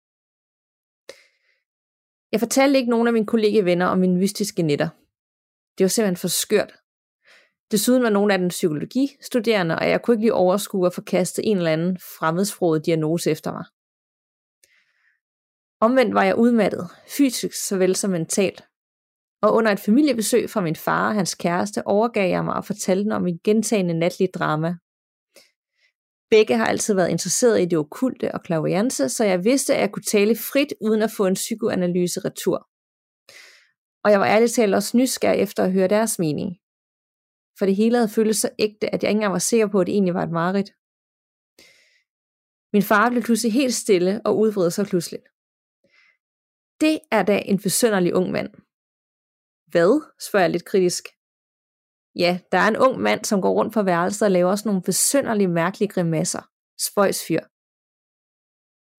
Jeg fortalte ikke nogen af mine kollegevenner om mine mystiske netter. Det var simpelthen for skørt. Desuden var nogle af dem psykologistuderende, og jeg kunne ikke lige overskue at forkaste en eller anden fremmedsproget diagnose efter mig. Omvendt var jeg udmattet, fysisk såvel som mentalt. Og under et familiebesøg fra min far og hans kæreste overgav jeg mig og fortalte om min gentagende natlige drama, Begge har altid været interesseret i det okulte og klaviance, så jeg vidste, at jeg kunne tale frit uden at få en psykoanalyse retur. Og jeg var ærligt talt også nysgerrig efter at høre deres mening. For det hele havde føltes så ægte, at jeg ikke engang var sikker på, at det egentlig var et mareridt. Min far blev pludselig helt stille og udvred sig pludselig. Det er da en besønderlig ung mand. Hvad? spørger jeg lidt kritisk. Ja, der er en ung mand, som går rundt på værelset og laver også nogle besønderlige mærkelige grimasser. Spøjs fyr.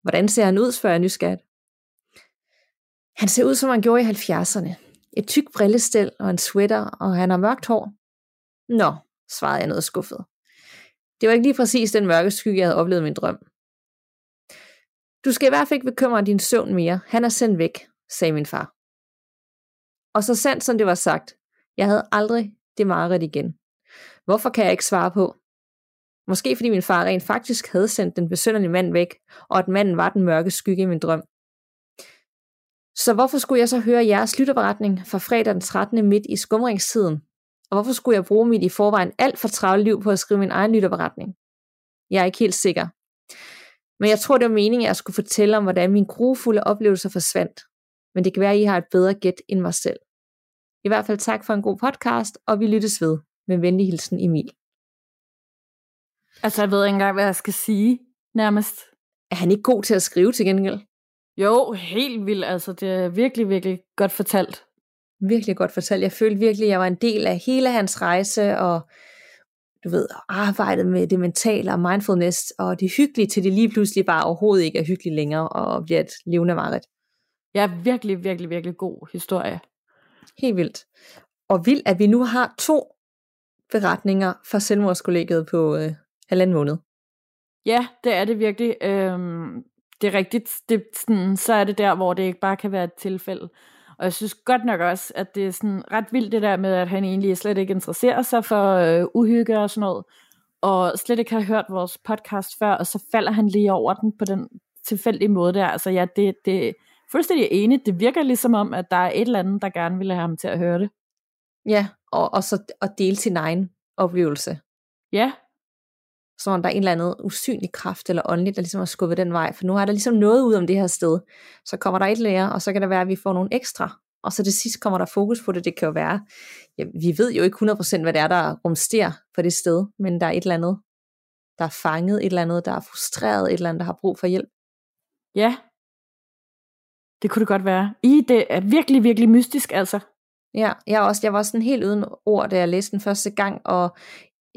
Hvordan ser han ud, spørger jeg nysgerrigt. Han ser ud, som han gjorde i 70'erne. Et tyk brillestel og en sweater, og han har mørkt hår. Nå, svarede jeg noget skuffet. Det var ikke lige præcis den mørke skygge, jeg havde oplevet i min drøm. Du skal i hvert fald ikke bekymre din søvn mere. Han er sendt væk, sagde min far. Og så sandt som det var sagt, jeg havde aldrig det mareridt igen. Hvorfor kan jeg ikke svare på? Måske fordi min far rent faktisk havde sendt den besønderlige mand væk, og at manden var den mørke skygge i min drøm. Så hvorfor skulle jeg så høre jeres lytterberetning fra fredag den 13. midt i skumringstiden? Og hvorfor skulle jeg bruge mit i forvejen alt for travlt liv på at skrive min egen lytterberetning? Jeg er ikke helt sikker. Men jeg tror, det var meningen, at jeg skulle fortælle om, hvordan mine grufulde oplevelser forsvandt. Men det kan være, at I har et bedre gæt end mig selv. I hvert fald tak for en god podcast, og vi lyttes ved. Med venlig hilsen Emil. Altså, jeg ved ikke engang, hvad jeg skal sige, nærmest. Er han ikke god til at skrive til gengæld? Jo, helt vildt. Altså, det er virkelig, virkelig godt fortalt. Virkelig godt fortalt. Jeg følte virkelig, at jeg var en del af hele hans rejse, og du ved, arbejdet med det mentale og mindfulness, og det hyggelige til det lige pludselig bare overhovedet ikke er hyggeligt længere, og bliver et levende mareridt. Ja, virkelig, virkelig, virkelig god historie. Helt vildt. Og vildt, at vi nu har to beretninger fra selvmordskollegiet på øh, halvanden måned. Ja, det er det virkelig. Øhm, det er rigtigt. Det, sådan, så er det der, hvor det ikke bare kan være et tilfælde. Og jeg synes godt nok også, at det er sådan ret vildt det der med, at han egentlig slet ikke interesserer sig for øh, uhygge og sådan noget, og slet ikke har hørt vores podcast før, og så falder han lige over den på den tilfældige måde der. Altså ja, det, det er fuldstændig enig. Det virker ligesom om, at der er et eller andet, der gerne vil have ham til at høre det. Ja, og, og så at dele sin egen oplevelse. Ja, Som om der er en eller anden usynlig kraft eller åndeligt, der ligesom har skubbet den vej. For nu er der ligesom noget ud om det her sted. Så kommer der et lærer, og så kan det være, at vi får nogle ekstra. Og så til sidst kommer der fokus på det. Det kan jo være, ja, vi ved jo ikke 100% hvad det er, der rumsterer på det sted. Men der er et eller andet, der er fanget, et eller andet, der er frustreret, et eller andet, der har brug for hjælp. ja. Det kunne det godt være. I, det er virkelig, virkelig mystisk, altså. Ja, jeg, også, jeg var sådan helt uden ord, da jeg læste den første gang, og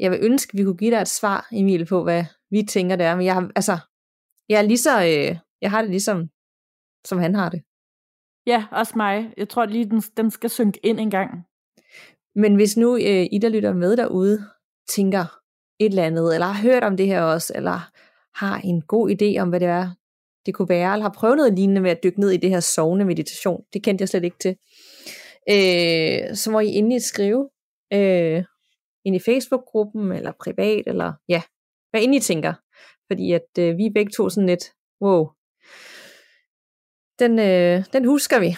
jeg vil ønske, at vi kunne give dig et svar, Emil, på, hvad vi tænker, det er. Men jeg, har, altså, jeg, er lige så, øh, jeg har det ligesom, som han har det. Ja, også mig. Jeg tror lige, den, den skal synke ind en gang. Men hvis nu øh, I, der lytter med derude, tænker et eller andet, eller har hørt om det her også, eller har en god idé om, hvad det er, det kunne være, eller har prøvet noget lignende med at dykke ned i det her sovende meditation, det kendte jeg slet ikke til, øh, så må I endelig skrive øh, ind i Facebook-gruppen, eller privat, eller ja, hvad end I tænker. Fordi at øh, vi er begge to sådan lidt, wow, den, øh, den husker vi.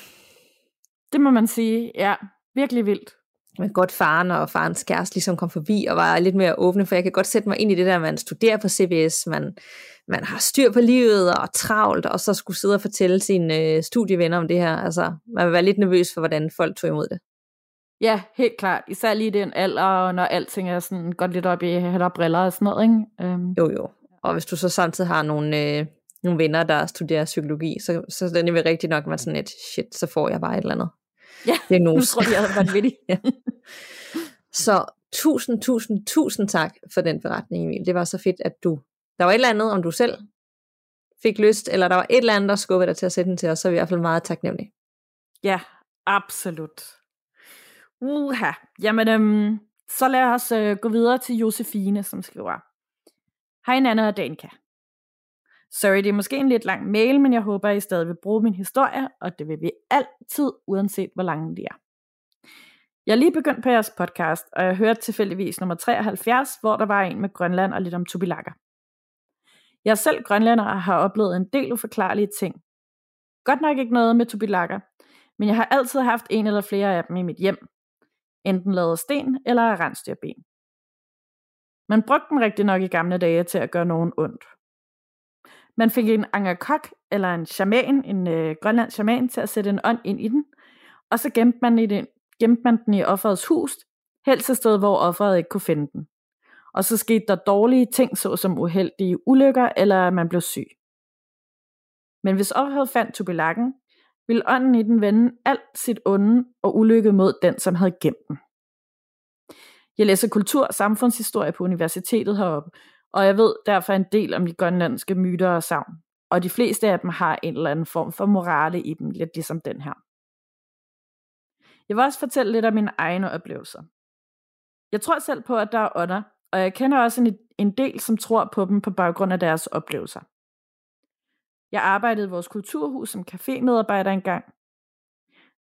Det må man sige. Ja, virkelig vildt. Men godt faren og farens kæreste ligesom kom forbi og var lidt mere åbne, for jeg kan godt sætte mig ind i det der, man studerer på CBS, man, man har styr på livet og travlt, og så skulle sidde og fortælle sine øh, studievenner om det her. Altså, man vil være lidt nervøs for, hvordan folk tog imod det. Ja, helt klart. Især lige i den alder, når alting er sådan godt lidt op i hat og briller og sådan noget, ikke? Um, Jo, jo. Og hvis du så samtidig har nogle, øh, nogle venner, der studerer psykologi, så, så er det vel rigtigt nok, man sådan et, shit, så får jeg bare et eller andet. ja, Det er nu tror jeg, jeg havde vanvittig. Ja. Så tusind, tusind, tusind tak for den beretning, Emil. Det var så fedt, at du... Der var et eller andet, om du selv fik lyst, eller der var et eller andet, der skubbede dig til at sætte den til os, så er vi i hvert fald meget taknemmelige. Ja, absolut. Uha. Jamen, øhm, så lad os øh, gå videre til Josefine, som skriver. Hej Nana og Danka. Sorry, det er måske en lidt lang mail, men jeg håber, at I stadig vil bruge min historie, og det vil vi altid, uanset hvor lange de er. Jeg er lige begyndt på jeres podcast, og jeg hørte tilfældigvis nummer 73, hvor der var en med Grønland og lidt om tubilakker. Jeg er selv grønlænder og har oplevet en del uforklarlige ting. Godt nok ikke noget med tubilakker, men jeg har altid haft en eller flere af dem i mit hjem. Enten lavet af sten eller af rensdyrben. Man brugte dem rigtig nok i gamle dage til at gøre nogen ondt. Man fik en angakok eller en shaman, en øh, grønlandsk shaman, til at sætte en ånd ind i den, og så gemte man, i den, gemte man den i offerets hus, helst et sted, hvor offeret ikke kunne finde den. Og så skete der dårlige ting, såsom uheldige ulykker, eller man blev syg. Men hvis offeret fandt tubilakken, ville ånden i den vende alt sit onde og ulykke mod den, som havde gemt den. Jeg læser kultur- og samfundshistorie på universitetet heroppe, og jeg ved derfor en del om de grønlandske myter og savn. Og de fleste af dem har en eller anden form for morale i dem, lidt ligesom den her. Jeg vil også fortælle lidt om mine egne oplevelser. Jeg tror selv på, at der er ånder, og jeg kender også en, en del, som tror på dem på baggrund af deres oplevelser. Jeg arbejdede i vores kulturhus som cafémedarbejder engang.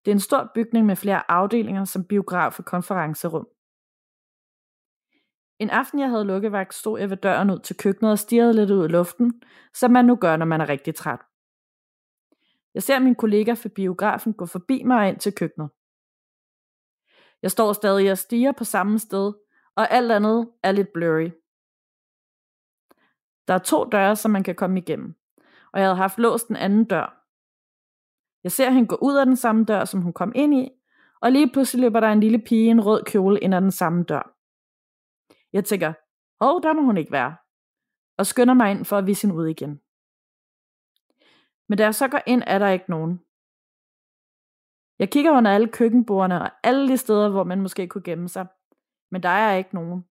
Det er en stor bygning med flere afdelinger som biograf og konferencerum. En aften, jeg havde lukkevagt, stod jeg ved døren ud til køkkenet og stirrede lidt ud i luften, som man nu gør, når man er rigtig træt. Jeg ser min kollega fra biografen gå forbi mig og ind til køkkenet. Jeg står stadig og stiger på samme sted, og alt andet er lidt blurry. Der er to døre, som man kan komme igennem, og jeg havde haft låst den anden dør. Jeg ser hende gå ud af den samme dør, som hun kom ind i, og lige pludselig løber der en lille pige i en rød kjole ind ad den samme dør. Jeg tænker, åh, der må hun ikke være, og skynder mig ind for at vise hende ud igen. Men da jeg så går ind, er der ikke nogen. Jeg kigger under alle køkkenbordene og alle de steder, hvor man måske kunne gemme sig, men der er ikke nogen.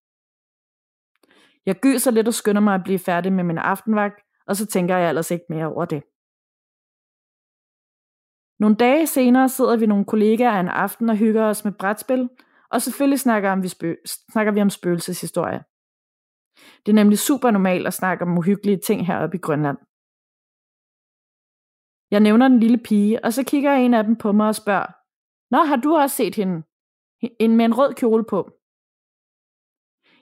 Jeg gyser lidt og skynder mig at blive færdig med min aftenvagt, og så tænker jeg ellers ikke mere over det. Nogle dage senere sidder vi nogle kollegaer en aften og hygger os med brætspil, og selvfølgelig snakker, om vi, spø- snakker vi om spøgelseshistorie. Det er nemlig super normalt at snakke om uhyggelige ting heroppe i Grønland. Jeg nævner den lille pige, og så kigger en af dem på mig og spørger, Nå, har du også set hende? En med en rød kjole på.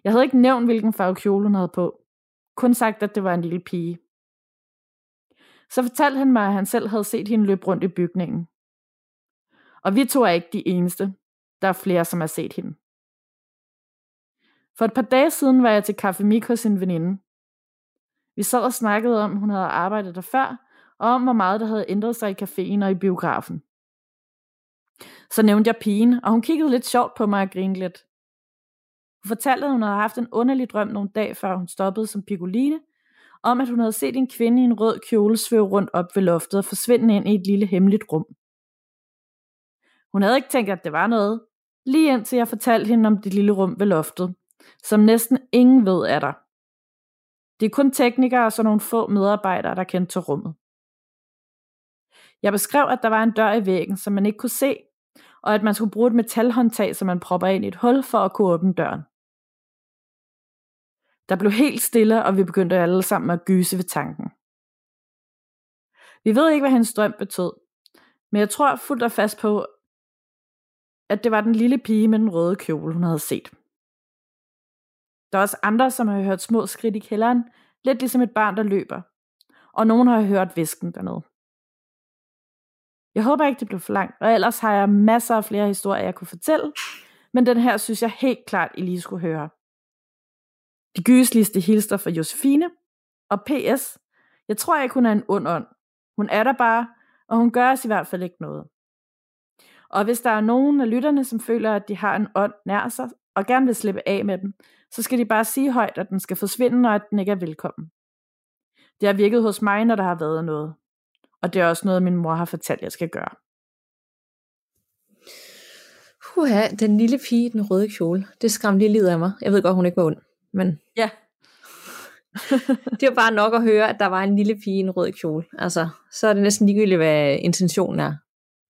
Jeg havde ikke nævnt, hvilken farve kjole hun havde på. Kun sagt, at det var en lille pige. Så fortalte han mig, at han selv havde set hende løbe rundt i bygningen. Og vi to er ikke de eneste. Der er flere, som har set hende. For et par dage siden var jeg til Café Mik hos en veninde. Vi sad og snakkede om, hun havde arbejdet der før, og om hvor meget der havde ændret sig i caféen og i biografen. Så nævnte jeg pigen, og hun kiggede lidt sjovt på mig og grinede lidt. Hun fortalte, at hun havde haft en underlig drøm nogle dage, før hun stoppede som pikoline, om at hun havde set en kvinde i en rød kjole svæve rundt op ved loftet og forsvinde ind i et lille hemmeligt rum. Hun havde ikke tænkt, at det var noget, lige indtil jeg fortalte hende om det lille rum ved loftet, som næsten ingen ved er der. Det er kun teknikere og så nogle få medarbejdere, der kendte til rummet. Jeg beskrev, at der var en dør i væggen, som man ikke kunne se, og at man skulle bruge et metalhåndtag, som man propper ind i et hul for at kunne åbne døren. Der blev helt stille, og vi begyndte alle sammen at gyse ved tanken. Vi ved ikke, hvad hendes drøm betød, men jeg tror fuldt og fast på, at det var den lille pige med den røde kjole, hun havde set. Der er også andre, som har hørt små skridt i kælderen, lidt ligesom et barn, der løber. Og nogen har hørt visken dernede. Jeg håber ikke, det blev for langt, og ellers har jeg masser af flere historier, jeg kunne fortælle, men den her synes jeg helt klart, I lige skulle høre. De gysligste hilster fra Josefine, og PS, jeg tror ikke, hun er en ond ånd. Hun er der bare, og hun gør os i hvert fald ikke noget. Og hvis der er nogen af lytterne, som føler, at de har en ånd nær sig, og gerne vil slippe af med den, så skal de bare sige højt, at den skal forsvinde, og at den ikke er velkommen. Det har virket hos mig, når der har været noget. Og det er også noget, min mor har fortalt, jeg skal gøre. Huha, den lille pige i den røde kjole. Det skræmte lige livet af mig. Jeg ved godt, hun ikke var ond. Men Ja, det var bare nok at høre, at der var en lille pige i en rød kjole. Altså, så er det næsten ligegyldigt, hvad intentionen er.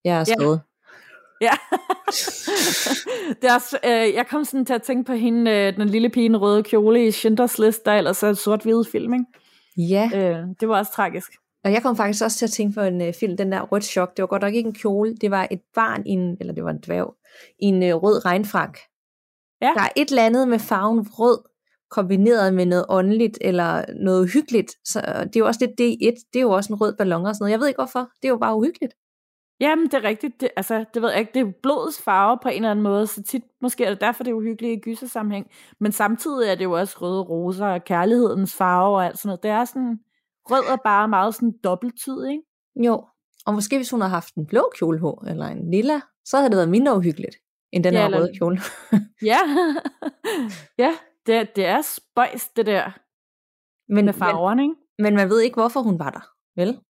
Jeg Ja. skrevet. ja. det er også, øh, jeg kom sådan til at tænke på hende, øh, den lille pige i den røde kjole i Schindlers List, der ellers er en sort-hvide film, ikke? Ja, Øh, det var også tragisk. og jeg kom faktisk også til at tænke på en uh, film, den der rødt chok. Det var godt nok ikke en kjole, det var et barn, i en, eller det var en dværg, i en uh, rød regnfrak. Ja. Der er et eller andet med farven rød, kombineret med noget åndeligt eller noget hyggeligt. Så det er jo også lidt D1, det er jo også en rød ballon og sådan noget. Jeg ved ikke hvorfor, det er jo bare uhyggeligt. Jamen, det er rigtigt. Det, altså, det ved jeg ikke. Det er blodets farve på en eller anden måde, så tit måske er det derfor, det er uhyggeligt i gysersammenhæng. Men samtidig er det jo også røde roser og kærlighedens farve og alt sådan noget. Det er sådan, rød er bare meget sådan dobbelttyd, ikke? Jo, og måske hvis hun havde haft en blå kjole på, eller en lilla, så havde det været mindre uhyggeligt, end den Ja, her eller- røde kjole. Ja, ja det, er- det er spøjs, det der Men, med men, farverne, ikke? men man ved ikke, hvorfor hun var der, vel?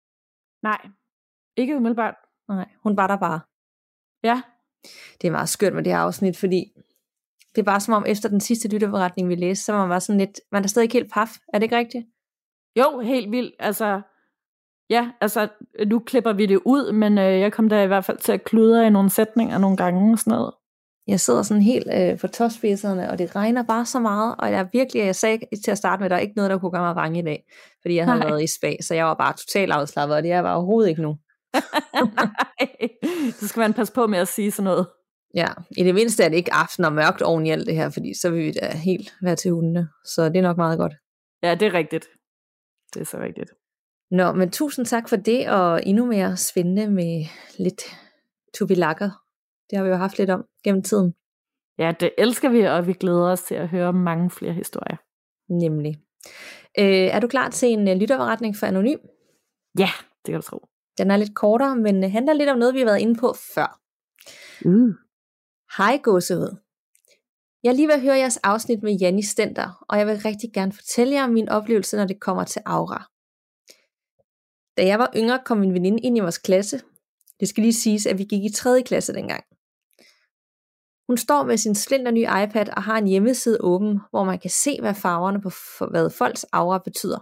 Nej, ikke umiddelbart. Nej, hun var der bare. Ja, Det er meget skørt med det her afsnit, fordi det er bare som om, efter den sidste lytterberetning, vi læste, så var man bare sådan lidt, man er stadig ikke helt paf. Er det ikke rigtigt? jo, helt vildt. Altså, ja, altså, nu klipper vi det ud, men øh, jeg kom da i hvert fald til at kludre i nogle sætninger nogle gange og sådan noget. Jeg sidder sådan helt øh, på tåspidserne, og det regner bare så meget, og jeg er virkelig, jeg sagde til at starte med, der er ikke noget, der kunne gøre mig bange i dag, fordi jeg havde Nej. været i spa, så jeg var bare totalt afslappet, og det er jeg bare overhovedet ikke nu. Nej, så skal man passe på med at sige sådan noget. Ja, i det mindste er det ikke aften og mørkt oven i alt det her, fordi så vil vi da helt være til hundene, så det er nok meget godt. Ja, det er rigtigt. Det er så rigtigt. Nå, men tusind tak for det, og endnu mere spændende med lidt tubilakker. Det har vi jo haft lidt om gennem tiden, Ja, det elsker vi, og vi glæder os til at høre mange flere historier. nemlig. Øh, er du klar til en uh, lytterberetning for Anonym? Ja, det kan du tro. Den er lidt kortere, men uh, handler lidt om noget, vi har været inde på før. Uh. Hej gåsehud. Jeg er lige ved at høre jeres afsnit med Janni Stenter, og jeg vil rigtig gerne fortælle jer om min oplevelse, når det kommer til aura. Da jeg var yngre, kom min veninde ind i vores klasse. Det skal lige siges, at vi gik i 3. klasse dengang. Hun står med sin slinter nye iPad og har en hjemmeside åben, hvor man kan se, hvad farverne på hvad folks aura betyder.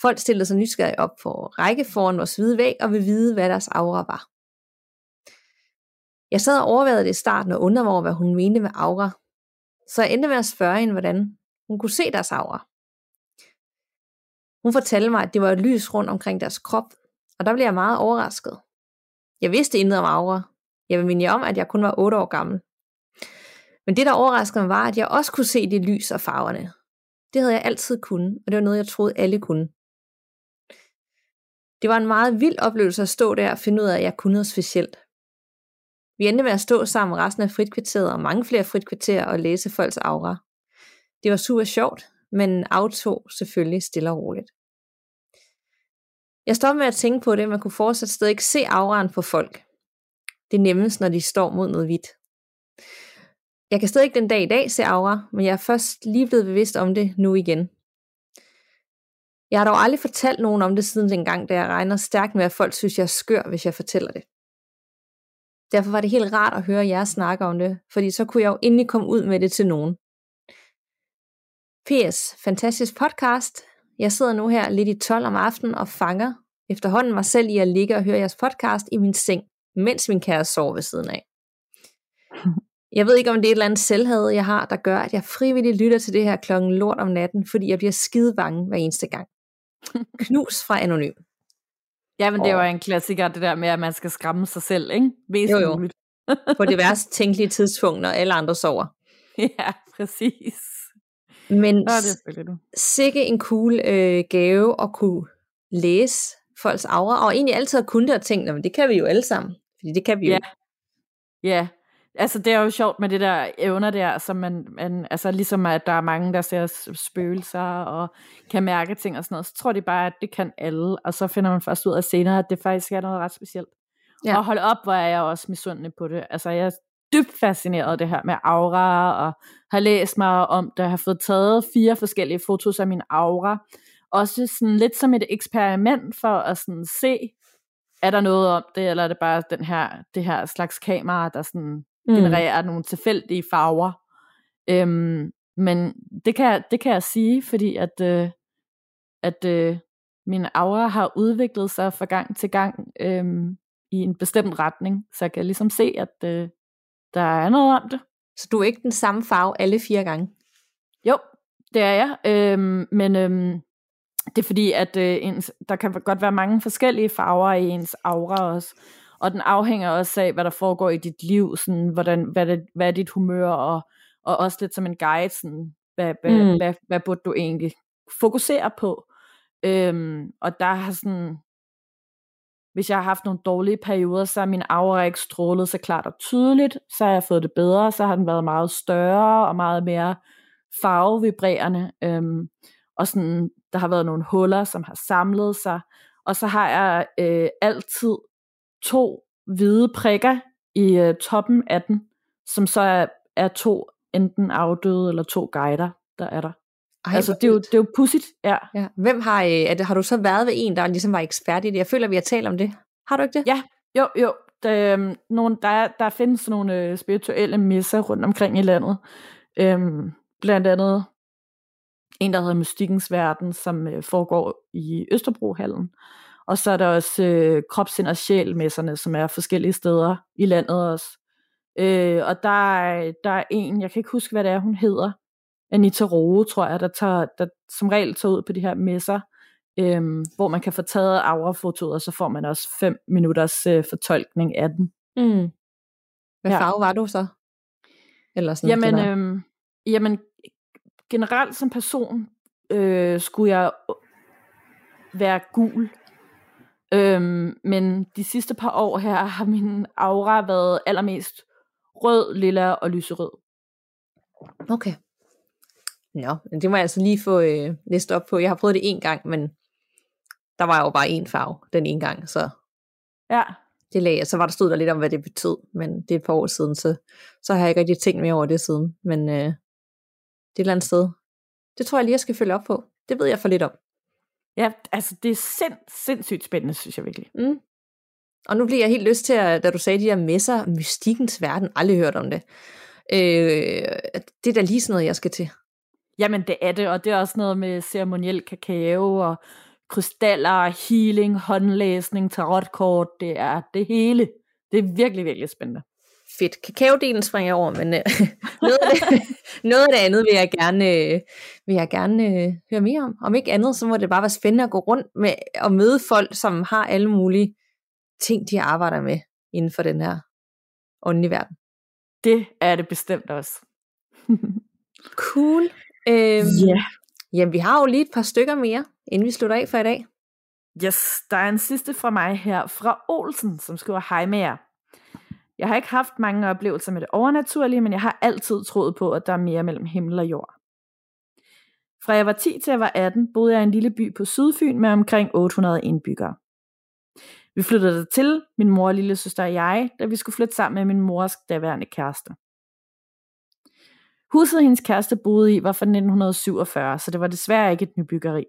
Folk stillede sig nysgerrigt op på række foran vores hvide væg og vil vide, hvad deres aura var. Jeg sad og overvejede det i starten og undrede mig over, hvad hun mente med aura. Så jeg endte med at spørge hende, hvordan hun kunne se deres aura. Hun fortalte mig, at det var et lys rundt omkring deres krop, og der blev jeg meget overrasket. Jeg vidste intet om aura. Jeg vil minde jer om, at jeg kun var 8 år gammel. Men det, der overraskede mig, var, at jeg også kunne se det lys og farverne. Det havde jeg altid kunnet, og det var noget, jeg troede, alle kunne. Det var en meget vild oplevelse at stå der og finde ud af, at jeg kunne noget specielt. Vi endte med at stå sammen resten af fritkvarteret og mange flere fritkvarterer og læse folks aura. Det var super sjovt, men aftog selvfølgelig stille og roligt. Jeg stoppede med at tænke på det, man kunne fortsat stadig ikke se auraen på folk. Det er nemmest, når de står mod noget hvidt. Jeg kan stadig ikke den dag i dag se aura, men jeg er først lige blevet bevidst om det nu igen. Jeg har dog aldrig fortalt nogen om det siden dengang, da jeg regner stærkt med, at folk synes, jeg er skør, hvis jeg fortæller det. Derfor var det helt rart at høre jer snakke om det, fordi så kunne jeg jo endelig komme ud med det til nogen. P.S. Fantastisk podcast. Jeg sidder nu her lidt i 12 om aftenen og fanger efterhånden mig selv i at ligge og høre jeres podcast i min seng, mens min kæreste sover ved siden af. Jeg ved ikke, om det er et eller andet selvhed, jeg har, der gør, at jeg frivilligt lytter til det her klokken lort om natten, fordi jeg bliver skide bange hver eneste gang. Knus fra Anonym. Ja, men det var en klassiker, det der med, at man skal skræmme sig selv, ikke? Mest jo, jo. muligt. På det værste tænkelige tidspunkt, når alle andre sover. Ja, præcis. Men Nå, det sikke en cool øh, gave at kunne læse folks aura, og egentlig altid have kunnet det og tænkt, men det kan vi jo alle sammen, fordi det kan vi jo. Ja. Ja, altså det er jo sjovt med det der evner der, som man, man altså ligesom at der er mange, der ser spøgelser og kan mærke ting og sådan noget, så tror de bare, at det kan alle, og så finder man først ud af senere, at det faktisk er noget ret specielt. Ja. Og hold op, hvor er jeg også misundelig på det. Altså jeg er dybt fascineret af det her med aura, og har læst mig om det, har fået taget fire forskellige fotos af min aura, også sådan lidt som et eksperiment for at sådan se, er der noget om det, eller er det bare den her, det her slags kamera, der sådan Mm. genererer nogle tilfældige farver. Øhm, men det kan, det kan jeg sige, fordi at, øh, at øh, min aura har udviklet sig fra gang til gang øhm, i en bestemt retning, så jeg kan ligesom se, at øh, der er noget om det. Så du er ikke den samme farve alle fire gange? Jo, det er jeg, øhm, men øhm, det er fordi, at øh, ens, der kan godt være mange forskellige farver i ens aura også, og den afhænger også af, hvad der foregår i dit liv, sådan, hvordan, hvad, det, hvad er dit humør, og, og også lidt som en guide, sådan, hvad, hvad, Mm. hvad, hvad burde du egentlig fokusere på. Øhm, og der har sådan, hvis jeg har haft nogle dårlige perioder, så er min aura ikke strålet så klart og tydeligt, så har jeg fået det bedre, så har den været meget større og meget mere farvevibrerende, øhm, og sådan, der har været nogle huller, som har samlet sig, og så har jeg øh, altid to hvide prikker i øh, toppen af den, som så er, er to enten afdøde eller to guider, der er der. Ej, altså, det er, jo, det er jo pudsigt, ja. Ja. Hvem har, øh, er det, har du så været ved en, der ligesom var ekspert i det? Jeg føler, vi har talt om det. Har du ikke det? Ja, jo, jo. Der, øhm, nogle, der, er- der findes nogle øh, spirituelle misser rundt omkring i landet. Øhm, blandt andet en, der hedder Mystikkens Verden, som øh, foregår i Østerbrohallen. Og så er der også øh, Kropsind og Sjæl-messerne, som er forskellige steder i landet også. Øh, og der er, der er en, jeg kan ikke huske, hvad det er, hun hedder. Anita Roge, tror jeg, der, tager, der som regel tager ud på de her messer, øhm, hvor man kan få taget aurafotoet, og så får man også fem minutters øh, fortolkning af den. Mm. Hvad Ja. farve var du så? Eller sådan Jamen, øhm, jamen, generelt som person øh, skulle jeg være gul. Øhm, men de sidste par år her har min aura været allermest rød, lilla og lyserød. Okay. Nå, men det må jeg altså lige få øh, læst op på. Jeg har prøvet det en gang, men der var jo bare én farve den ene gang, så Ja, det lagde jeg. Så var der stod der lidt om, hvad det betød, men det er et par år siden, så, så har jeg ikke rigtig tænkt mere over det siden. Men øh, et eller andet sted. Det tror jeg lige, jeg skal følge op på. Det ved jeg for lidt om. ja altså det er sind, sindssygt spændende, synes jeg virkelig. Mm. Og nu bliver jeg helt lyst til, at, da du sagde de der messer, mystikkens verden, aldrig hørt om det. Øh, det er da lige sådan noget, jeg skal til. Jamen det er det, og det er også noget med ceremoniel kakao og krystaller, healing, håndlæsning, tarotkort, det er det hele. Det er virkelig, virkelig spændende. Fedt. Kakaodelen springer jeg over, men øh, noget, af det, noget af det andet vil jeg gerne, øh, vil jeg gerne øh, høre mere om. Om ikke andet, så må det bare være spændende at gå rundt med og møde folk, som har alle mulige ting, de arbejder med inden for den her åndelige verden. Det er det bestemt også. Cool. Øhm, Ja. Jamen, vi har jo lige et par stykker mere, inden vi slutter af for i dag. Yes, der er en sidste fra mig her, fra Olsen, som skriver hej med jer. Jeg har ikke haft mange oplevelser med det overnaturlige, men jeg har altid troet på, at der er mere mellem himmel og jord. Fra jeg var 10 til jeg var 18, boede jeg i en lille by på Sydfyn med omkring 800 indbyggere. Vi flyttede der til, min mor, lille søster og jeg, da vi skulle flytte sammen med min mors daværende kæreste. Huset, hendes kæreste boede i, var fra 1947, så det var desværre ikke et nybyggeri.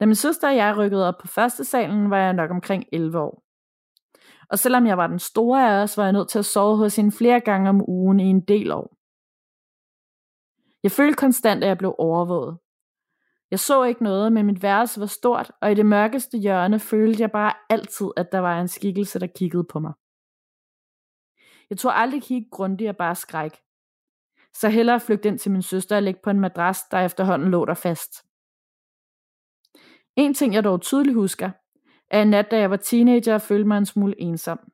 Da min søster og jeg rykkede op på første salen, var jeg nok omkring 11 år. Og selvom jeg var den store af os, var jeg nødt til at sove hos hende flere gange om ugen i en del år. Jeg følte konstant, at jeg blev overvåget. Jeg så ikke noget, men mit værelse var stort, og i det mørkeste hjørne følte jeg bare altid, at der var en skikkelse, der kiggede på mig. Jeg tog aldrig kigge grundigt og bare skræk. Så hellere flygte ind til min søster og lægge på en madras, der efterhånden lå der fast. En ting, jeg dog tydeligt husker, er en nat, da jeg var teenager og følte mig en smule ensom.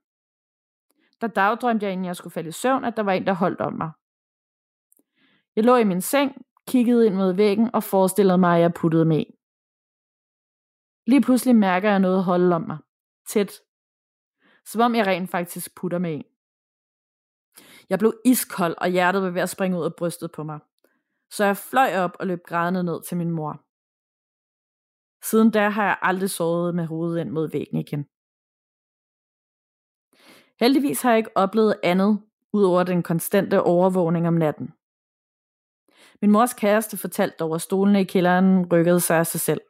Der dagdrømte jeg, inden jeg skulle falde i søvn, at der var en, der holdt om mig. Jeg lå i min seng, kiggede ind mod væggen og forestillede mig, at jeg puttede med. Lige pludselig mærker jeg noget holde om mig. Tæt. Som om jeg rent faktisk putter med en. Jeg blev iskold, og hjertet var ved at springe ud af brystet på mig. Så jeg fløj op og løb grædende ned til min mor. Siden da har jeg aldrig sovet med hovedet ind mod væggen igen. Heldigvis har jeg ikke oplevet andet, udover den konstante overvågning om natten. Min mors kæreste fortalte dog, at stolene i kælderen rykkede sig af sig selv.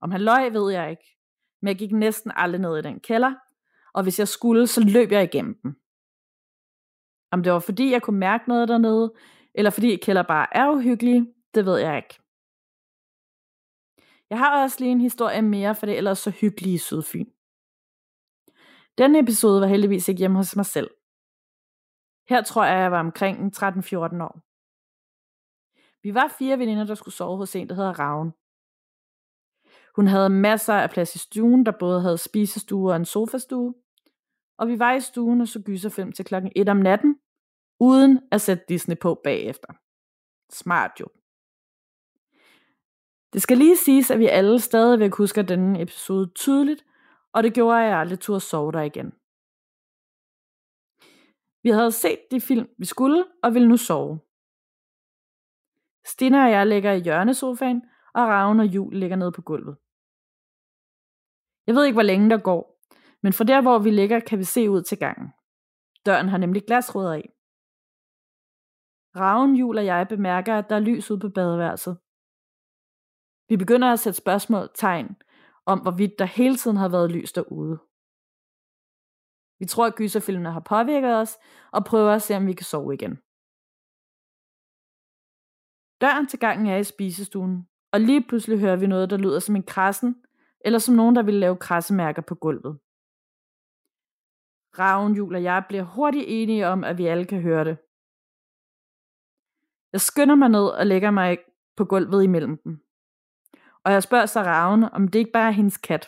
Om han løg, ved jeg ikke, men jeg gik næsten aldrig ned i den kælder, og hvis jeg skulle, så løb jeg igennem den. Om det var fordi, jeg kunne mærke noget dernede, eller fordi kælder bare er uhyggelige, det ved jeg ikke. Jeg har også lige en historie mere for det ellers så hyggelige Sydfyn. Denne episode var heldigvis ikke hjemme hos mig selv. Her tror jeg, jeg var omkring 13-14 år. Vi var fire veninder, der skulle sove hos en, der hedder Ravn. Hun havde masser af plads i stuen, der både havde spisestue og en sofastue. Og vi var i stuen og så gyserfilm til klokken 1 om natten, uden at sætte Disney på bagefter. Smart jo. Det skal lige siges, at vi alle stadigvæk husker denne episode tydeligt, og det gjorde, at jeg aldrig turde sove der igen. Vi havde set de film, vi skulle, og ville nu sove. Stina og jeg ligger i hjørnesofaen, og Ravn og Jul ligger nede på gulvet. Jeg ved ikke, hvor længe der går, men fra der, hvor vi ligger, kan vi se ud til gangen. Døren har nemlig glasruder i. Ravn, Jul og jeg bemærker, at der er lys ude på badeværelset. Vi begynder at sætte spørgsmålstegn om, hvorvidt der hele tiden har været lys derude. Vi tror, at gyserfilmene har påvirket os, og prøver at se, om vi kan sove igen. Døren til gangen er i spisestuen, og lige pludselig hører vi noget, der lyder som en krassen, eller som nogen, der vil lave krassemærker på gulvet. Raven, Jul og jeg bliver hurtigt enige om, at vi alle kan høre det. Jeg skynder mig ned og lægger mig på gulvet imellem dem. Og jeg spørger så Raven, om det ikke bare er hendes kat.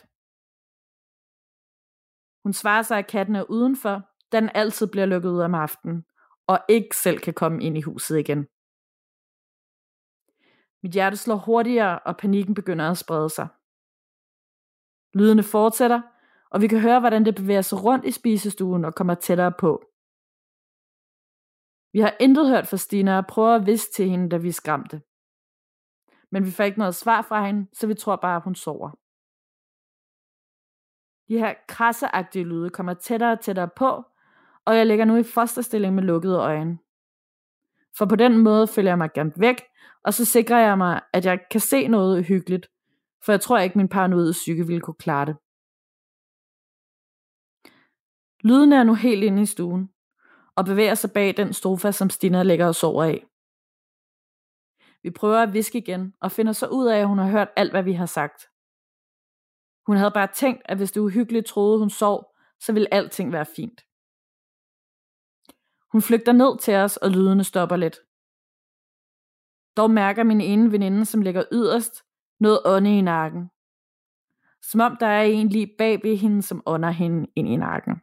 Hun svarer sig, at katten er udenfor, da den altid bliver lukket ud om aftenen, og ikke selv kan komme ind i huset igen. Mit hjerte slår hurtigere, og panikken begynder at sprede sig. Lydene fortsætter, og vi kan høre, hvordan det bevæger sig rundt i spisestuen og kommer tættere på. Vi har intet hørt fra Stina og prøver at vise til hende, da vi skræmte. Men vi får ikke noget svar fra hende, så vi tror bare, at hun sover. De her krasseagtige lyde kommer tættere og tættere på, og jeg ligger nu i fosterstilling med lukkede øjne. For på den måde følger jeg mig gemt væk, og så sikrer jeg mig, at jeg kan se noget hyggeligt, for jeg tror ikke, min paranoide psyke ville kunne klare det. Lyden er nu helt inde i stuen, og bevæger sig bag den sofa, som Stina ligger og sover af. Vi prøver at viske igen, og finder så ud af, at hun har hørt alt, hvad vi har sagt. Hun havde bare tænkt, at hvis det uhyggeligt troede, hun sov, så ville alting være fint. Hun flygter ned til os, og lydene stopper lidt. Dog mærker min ene veninde, som ligger yderst, noget ånde i nakken. Som om der er en lige bag ved hende, som ånder hende ind i nakken.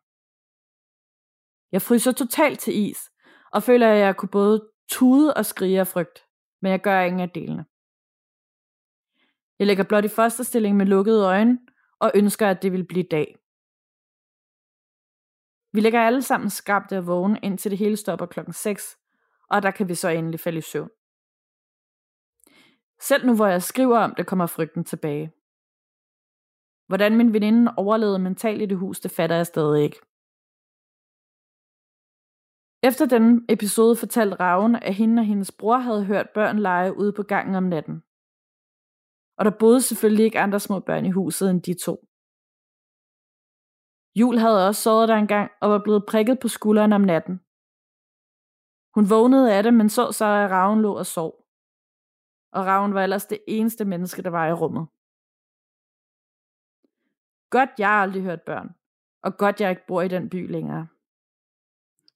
Jeg fryser totalt til is, og føler, at jeg kunne både tude og skrige af frygt, men jeg gør ingen af delene. Jeg lægger blot i første stilling med lukkede øjne, og ønsker, at det vil blive dag. Vi ligger alle sammen skabte og vågne, indtil det hele stopper klokken 6, og der kan vi så endelig falde i søvn. Selv nu hvor jeg skriver om det, kommer frygten tilbage. Hvordan min veninde overlevede mentalt i det hus, det fatter jeg stadig ikke. Efter denne episode fortalte Raven, at hende og hendes bror havde hørt børn lege ude på gangen om natten. Og der boede selvfølgelig ikke andre små børn i huset end de to. Jul havde også sovet der engang og var blevet prikket på skulderen om natten. Hun vågnede af det, men så så, at Raven lå og sov. Og Raven var ellers det eneste menneske, der var i rummet. Godt, jeg har aldrig hørt børn. Og godt, jeg ikke bor i den by længere.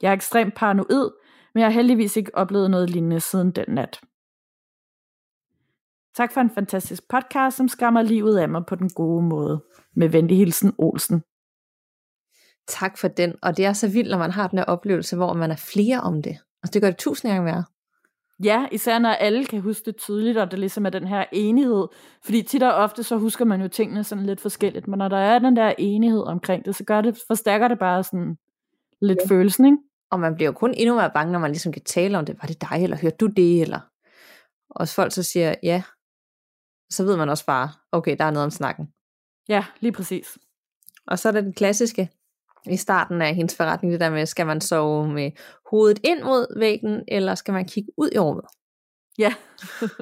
Jeg er ekstremt paranoid, men jeg har heldigvis ikke oplevet noget lignende siden den nat. Tak for en fantastisk podcast, som skræmmer livet af mig på den gode måde. Med venlig hilsen Olsen. Tak for den. Og det er så vildt, når man har den her oplevelse, hvor man er flere om det. Og det gør det tusind gange værre. Ja, især når alle kan huske det tydeligt, og det ligesom er den her enighed. Fordi tit og ofte, så husker man jo tingene sådan lidt forskelligt. Men når der er den der enighed omkring det, så gør det, forstærker det bare sådan lidt ja. følelsen, ikke? Og man bliver jo kun endnu mere bange, når man ligesom kan tale om det. Var det dig, eller hørte du det? Eller... Og hvis folk så siger ja, så ved man også bare, okay, der er noget om snakken. Ja, lige præcis. Og så er der den klassiske, i starten af hendes forretning, det der med, skal man sove med hovedet ind mod væggen, eller skal man kigge ud i rummet? Ja.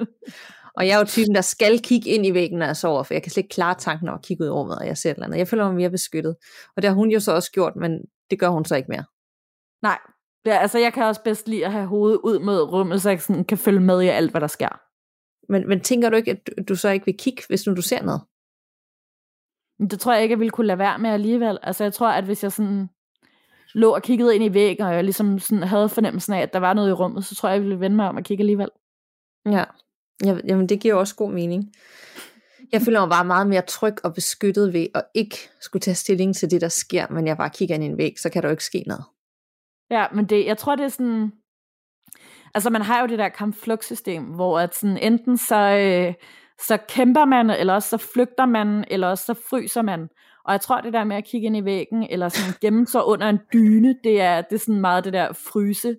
og jeg er jo typen, der skal kigge ind i væggen, når jeg sover, for jeg kan slet ikke klare tanken om at kigge ud i rummet, og jeg ser et eller andet. Jeg føler mig mere beskyttet. Og det har hun jo så også gjort, men det gør hun så ikke mere. Nej, er, altså jeg kan også bedst lide at have hovedet ud mod rummet, så jeg sådan kan følge med i alt, hvad der sker. Men, men tænker du ikke, at du, så ikke vil kigge, hvis nu du ser noget? Det tror jeg ikke, jeg ville kunne lade være med alligevel. Altså jeg tror, at hvis jeg sådan lå og kiggede ind i væggen, og jeg ligesom sådan havde fornemmelsen af, at der var noget i rummet, så tror jeg, jeg ville vende mig om at kigge alligevel. Ja, ja jamen det giver også god mening. Jeg føler mig bare meget mere tryg og beskyttet ved at ikke skulle tage stilling til det, der sker, men jeg bare kigger ind i en væg, så kan der jo ikke ske noget. Ja, men det, jeg tror, det er sådan... Altså, man har jo det der kampflugtsystem, hvor at sådan, enten så, øh, så kæmper man, eller også så flygter man, eller også så fryser man. Og jeg tror, det der med at kigge ind i væggen, eller sådan gemme sig under en dyne, det er, det er sådan meget det der fryse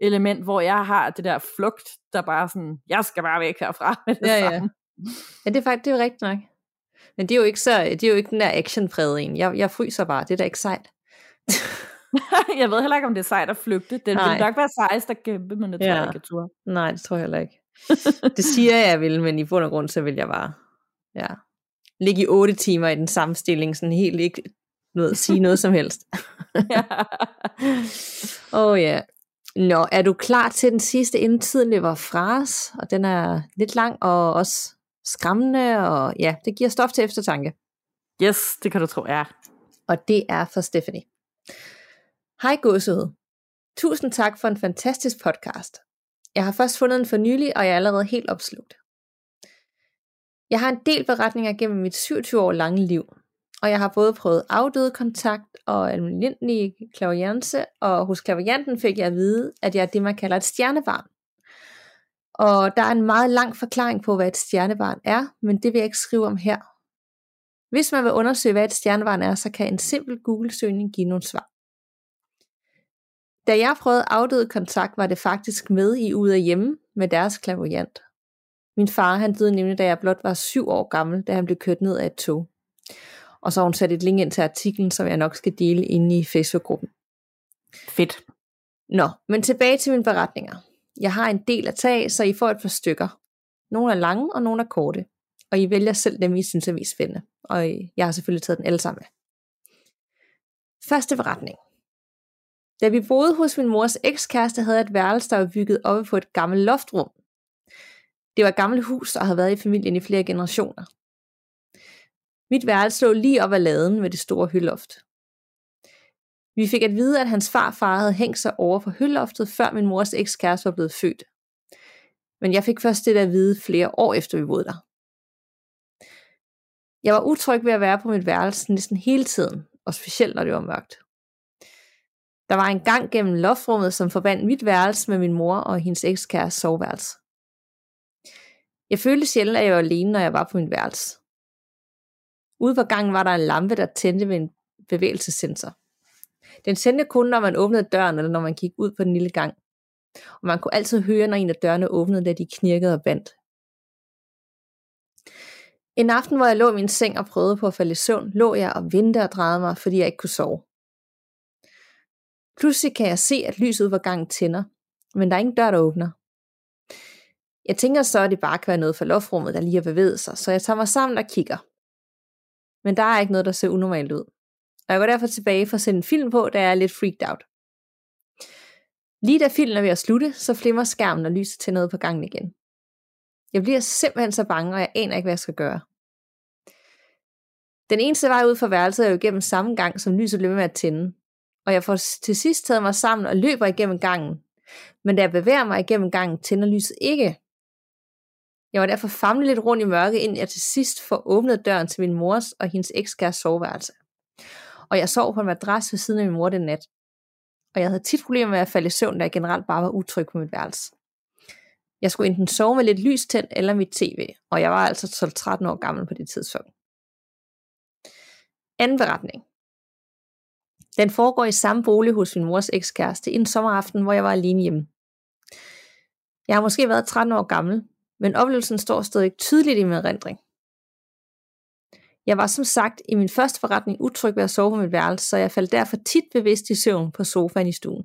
element, hvor jeg har det der flugt, der bare sådan, jeg skal bare væk herfra med det ja, samme. Ja. ja, det er faktisk det er jo rigtigt nok. Men det er jo ikke, så, det er jo ikke den der action en. Jeg, jeg fryser bare, det er da ikke sejt. jeg ved heller ikke, om det er sejt at flygte. Det vil nok være sejst at kæmpe, men det tror ja. jeg ikke, jeg tror. Nej, det tror jeg heller ikke. det siger jeg, jeg vil, men i bund og grund, så vil jeg bare ja, ligge i otte timer i den samme stilling, sådan helt ikke noget, sige noget som helst. Åh oh, ja. Nå, er du klar til den sidste, inden tiden løber fra os? Og den er lidt lang og også skræmmende, og ja, det giver stof til eftertanke. Yes, det kan du tro, ja. Og det er for Stephanie. Hej gåsehud. Tusind tak for en fantastisk podcast. Jeg har først fundet den for nylig, og jeg er allerede helt opslugt. Jeg har en del beretninger gennem mit 27 år lange liv, og jeg har både prøvet afdøde kontakt og almindelig klaviance, og hos klavianten fik jeg at vide, at jeg er det, man kalder et stjernebarn. Og der er en meget lang forklaring på, hvad et stjernebarn er, men det vil jeg ikke skrive om her. Hvis man vil undersøge, hvad et stjernebarn er, så kan en simpel Google-søgning give nogle svar. Da jeg prøvede afdøde kontakt, var det faktisk med i Ud af Hjemme med deres klaverjant. Min far han døde nemlig, da jeg blot var syv år gammel, da han blev kørt ned af et tog. Og så har hun sat et link ind til artiklen, som jeg nok skal dele inde i Facebook-gruppen. Fedt. Nå, men tilbage til mine beretninger. Jeg har en del at tage, så I får et par stykker. Nogle er lange, og nogle er korte. Og I vælger selv dem, I synes er mest spændende. Og jeg har selvfølgelig taget den alle sammen med. Første beretning. Da vi boede hos min mors ekskæreste, havde jeg et værelse, der var bygget oppe på et gammelt loftrum. Det var et gammelt hus, der havde været i familien i flere generationer. Mit værelse lå lige op ad laden med det store hølloft. Vi fik at vide, at hans farfar havde hængt sig over for hølloftet, før min mors ekskæreste var blevet født. Men jeg fik først det at vide flere år efter vi boede der. Jeg var utryg ved at være på mit værelse næsten hele tiden, og specielt når det var mørkt. Der var en gang gennem loftrummet, som forbandt mit værelse med min mor og hendes ekskæreste soveværelse. Jeg følte sjældent, at jeg var alene, når jeg var på min værelse. Ude på gangen var der en lampe, der tændte ved en bevægelsessensor. Den tændte kun, når man åbnede døren, eller når man gik ud på den lille gang. Og man kunne altid høre, når en af dørene åbnede, da de knirkede og bandt. En aften, hvor jeg lå i min seng og prøvede på at falde i søvn, lå jeg og ventede og drejede mig, fordi jeg ikke kunne sove. Pludselig kan jeg se, at lyset var gangen tænder, men der er ingen dør, der åbner. Jeg tænker så, at det bare kan være noget for loftrummet, der lige har bevæget sig, så jeg tager mig sammen og kigger. Men der er ikke noget, der ser unormalt ud. Og jeg går derfor tilbage for at sende en film på, da jeg er lidt freaked out. Lige da filmen er ved at slutte, så flimmer skærmen, og lyset tænder noget på gangen igen. Jeg bliver simpelthen så bange, og jeg aner ikke, hvad jeg skal gøre. Den eneste vej ud fra værelset er jo igennem samme gang, som lyset bliver med at tænde. Og jeg får til sidst taget mig sammen og løber igennem gangen. Men da jeg bevæger mig igennem gangen, tænder lyset ikke. Jeg var derfor famlet lidt rundt i mørke, inden jeg til sidst får åbnet døren til min mors og hendes ekskæres soveværelse. Og jeg sov på en madras ved siden af min mor den nat. Og jeg havde tit problemer med at falde i søvn, da jeg generelt bare var utryg på mit værelse. Jeg skulle enten sove med lidt lys tændt eller mit tv, og jeg var altså 12-13 år gammel på det tidspunkt. Anden beretning. Den foregår i samme bolig hos min mors ekskæreste en sommeraften, hvor jeg var alene hjemme. Jeg har måske været 13 år gammel, men oplevelsen står stadig tydeligt i min erindring. Jeg var som sagt i min første forretning utryg ved at sove på mit værelse, så jeg faldt derfor tit bevidst i søvn på sofaen i stuen.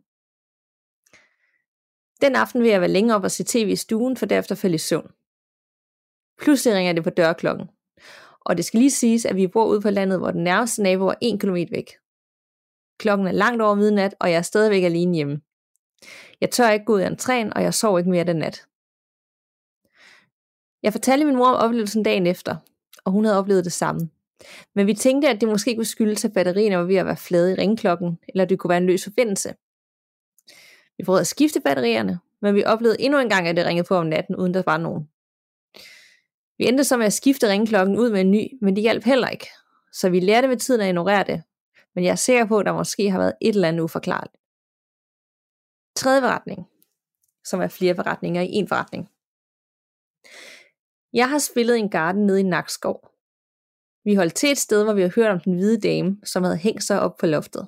Den aften vil jeg være længe op og se tv i stuen, for derefter falde i søvn. Pludselig ringer det på dørklokken. Og det skal lige siges, at vi bor ude på landet, hvor den nærmeste nabo er 1 km væk. Klokken er langt over midnat, og jeg er stadigvæk alene hjemme. Jeg tør ikke gå ud af entréen, og jeg sov ikke mere den nat. Jeg fortalte min mor om oplevelsen dagen efter, og hun havde oplevet det samme. Men vi tænkte, at det måske kunne skyldes, at batterierne var ved at være flade i ringklokken, eller det kunne være en løs forbindelse. Vi prøvede at skifte batterierne, men vi oplevede endnu en gang, at det ringede på om natten, uden der var nogen. Vi endte så med at skifte ringklokken ud med en ny, men det hjalp heller ikke. Så vi lærte med tiden at ignorere det, men jeg er sikker på, at der måske har været et eller andet uforklarligt. Tredje beretning, som er flere beretninger i en forretning. Jeg har spillet en garden nede i Nakskov. Vi holdt til et sted, hvor vi har hørt om den hvide dame, som havde hængt sig op på loftet.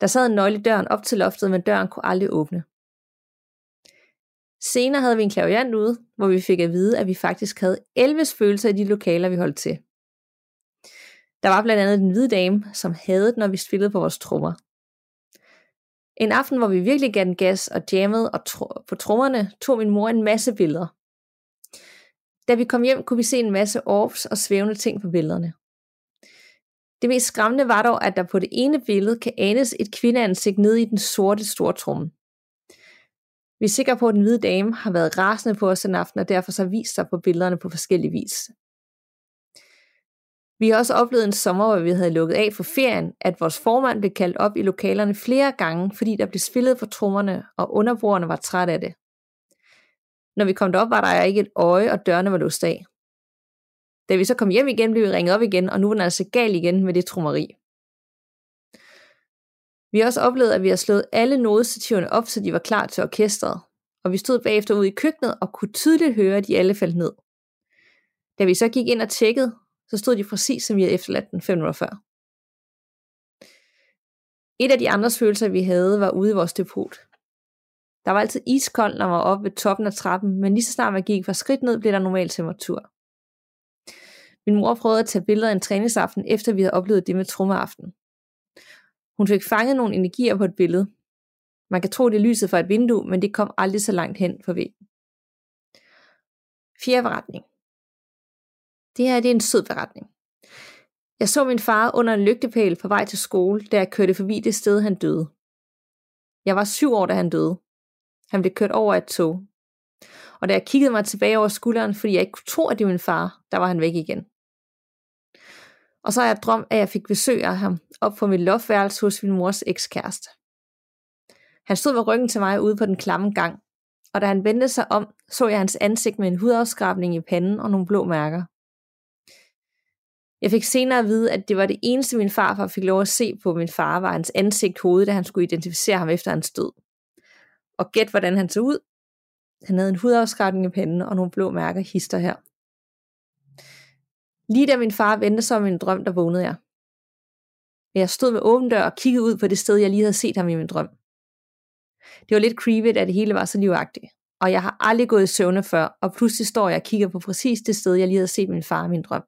Der sad en nøgle i døren op til loftet, men døren kunne aldrig åbne. Senere havde vi en klaviant ude, hvor vi fik at vide, at vi faktisk havde 11 følelser i de lokaler, vi holdt til. Der var blandt andet den hvide dame, som havde når vi spillede på vores trommer. En aften, hvor vi virkelig gav den gas og jammede og tr- på trommerne, tog min mor en masse billeder. Da vi kom hjem, kunne vi se en masse orbs og svævende ting på billederne. Det mest skræmmende var dog, at der på det ene billede kan anes et kvindeansigt nede i den sorte store tromme. Vi er sikre på, at den hvide dame har været rasende på os den aften, og derfor så vist sig på billederne på forskellige vis. Vi har også oplevet en sommer, hvor vi havde lukket af for ferien, at vores formand blev kaldt op i lokalerne flere gange, fordi der blev spillet for trommerne, og underbrugerne var trætte af det. Når vi kom derop, var der ikke et øje, og dørene var låst af. Da vi så kom hjem igen, blev vi ringet op igen, og nu var den altså gal igen med det trommeri. Vi har også oplevet, at vi har slået alle nodestativerne op, så de var klar til orkestret, og vi stod bagefter ude i køkkenet og kunne tydeligt høre, at de alle faldt ned. Da vi så gik ind og tjekkede, så stod de præcis som vi havde efterladt den fem minutter før. Et af de andre følelser, vi havde, var ude i vores depot. Der var altid iskoldt, når man var oppe ved toppen af trappen, men lige så snart man gik fra skridt ned, blev der normal temperatur. Min mor prøvede at tage billeder en træningsaften, efter vi havde oplevet det med trummeaften. Hun fik fanget nogle energier på et billede. Man kan tro, det er lyset fra et vindue, men det kom aldrig så langt hen på væggen. Fjerde forretning. Det her det er en sød beretning. Jeg så min far under en lygtepæl på vej til skole, da jeg kørte forbi det sted, han døde. Jeg var syv år, da han døde. Han blev kørt over et tog. Og da jeg kiggede mig tilbage over skulderen, fordi jeg ikke kunne tro, at det var min far, der var han væk igen. Og så har jeg drømt, at jeg fik besøg af ham op på mit loftværelse hos min mors ekskæreste. Han stod med ryggen til mig ude på den klamme gang, og da han vendte sig om, så jeg hans ansigt med en hudafskrabning i panden og nogle blå mærker. Jeg fik senere at vide, at det var det eneste, min farfar fik lov at se på min far, var hans ansigt hoved, da han skulle identificere ham efter hans død. Og gæt, hvordan han så ud. Han havde en hudafskrabning i panden og nogle blå mærker hister her. Lige da min far vendte sig om en drøm, der vågnede jeg. Jeg stod med åben dør og kiggede ud på det sted, jeg lige havde set ham i min drøm. Det var lidt creepy, at det hele var så livagtigt. Og jeg har aldrig gået i søvne før, og pludselig står jeg og kigger på præcis det sted, jeg lige havde set min far i min drøm.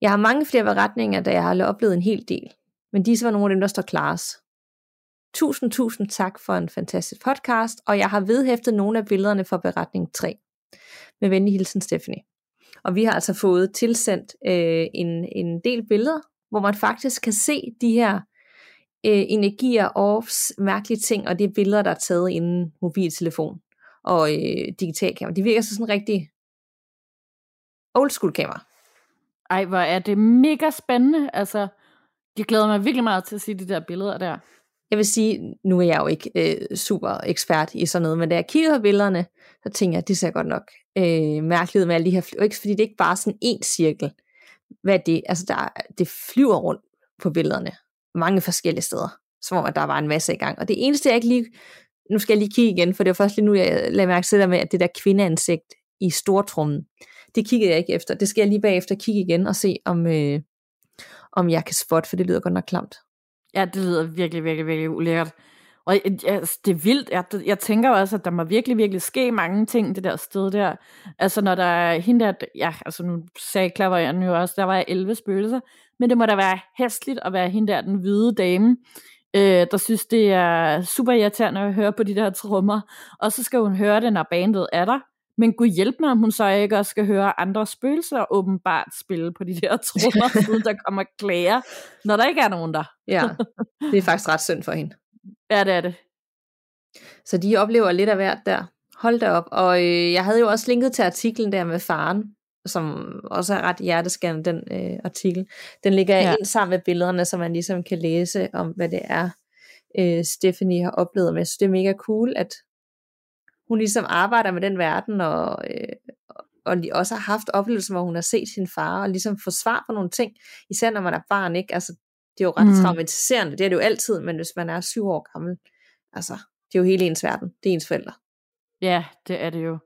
Jeg har mange flere beretninger, da jeg har oplevet en hel del, men disse var nogle af dem, der står klares. Tusind, tusind tak for en fantastisk podcast, og jeg har vedhæftet nogle af billederne fra beretning 3. Med venlig hilsen, Stephanie. Og vi har altså fået tilsendt øh, en, en del billeder, hvor man faktisk kan se de her øh, energier og mærkelige ting, og det er billeder, der er taget inden mobiltelefon og øh, digitalkamera. De virker så sådan rigtig old school kamera. Ej, hvor er det mega spændende. Altså, jeg glæder mig virkelig meget til at se de der billeder der. Jeg vil sige, nu er jeg jo ikke øh, super ekspert i sådan noget, men da jeg kigger på billederne, så tænker jeg, at det ser godt nok øh, mærkeligt med alle de her fly- ikke, fordi det er ikke bare sådan en cirkel. Hvad det? Altså, der, det flyver rundt på billederne. Mange forskellige steder. Som om, at der var en masse i gang. Og det eneste, jeg ikke lige... Nu skal jeg lige kigge igen, for det var først lige nu, jeg lagde mærke til det med, at det der kvindeansigt i stortrummen, det kiggede jeg ikke efter. Det skal jeg lige bagefter kigge igen og se, om, øh, om jeg kan spotte, for det lyder godt nok klamt. Ja, det lyder virkelig, virkelig, virkelig ulækkert. Og øh, altså, det er vildt. Jeg, jeg tænker også, at der må virkelig, virkelig ske mange ting det der sted der. Altså når der er hende der, ja, altså nu sagde Klaverjern jo også, der var 11 spøgelser, men det må da være hæstligt at være hende der, den hvide dame, øh, der synes, det er super irriterende at høre på de der trommer. Og så skal hun høre det, når bandet er der. Men gud hjælp mig, om hun så ikke også skal høre andre spøgelser åbenbart spille på de der trommer, siden der kommer klager, når der ikke er nogen der. Ja, det er faktisk ret synd for hende. Ja, det er det. Så de oplever lidt af hvert der. Hold da op. Og øh, jeg havde jo også linket til artiklen der med faren, som også er ret hjerteskærende, den øh, artikel. Den ligger ja. ind sammen med billederne, så man ligesom kan læse om, hvad det er, øh, Stephanie har oplevet. Jeg synes, det er mega cool, at hun ligesom arbejder med den verden, og, øh, og også har haft oplevelser, hvor hun har set sin far, og ligesom få svar på nogle ting, især når man er barn, ikke? Altså, det er jo ret mm. traumatiserende, det er det jo altid, men hvis man er syv år gammel, altså, det er jo hele ens verden, det er ens forældre. Ja, det er det jo.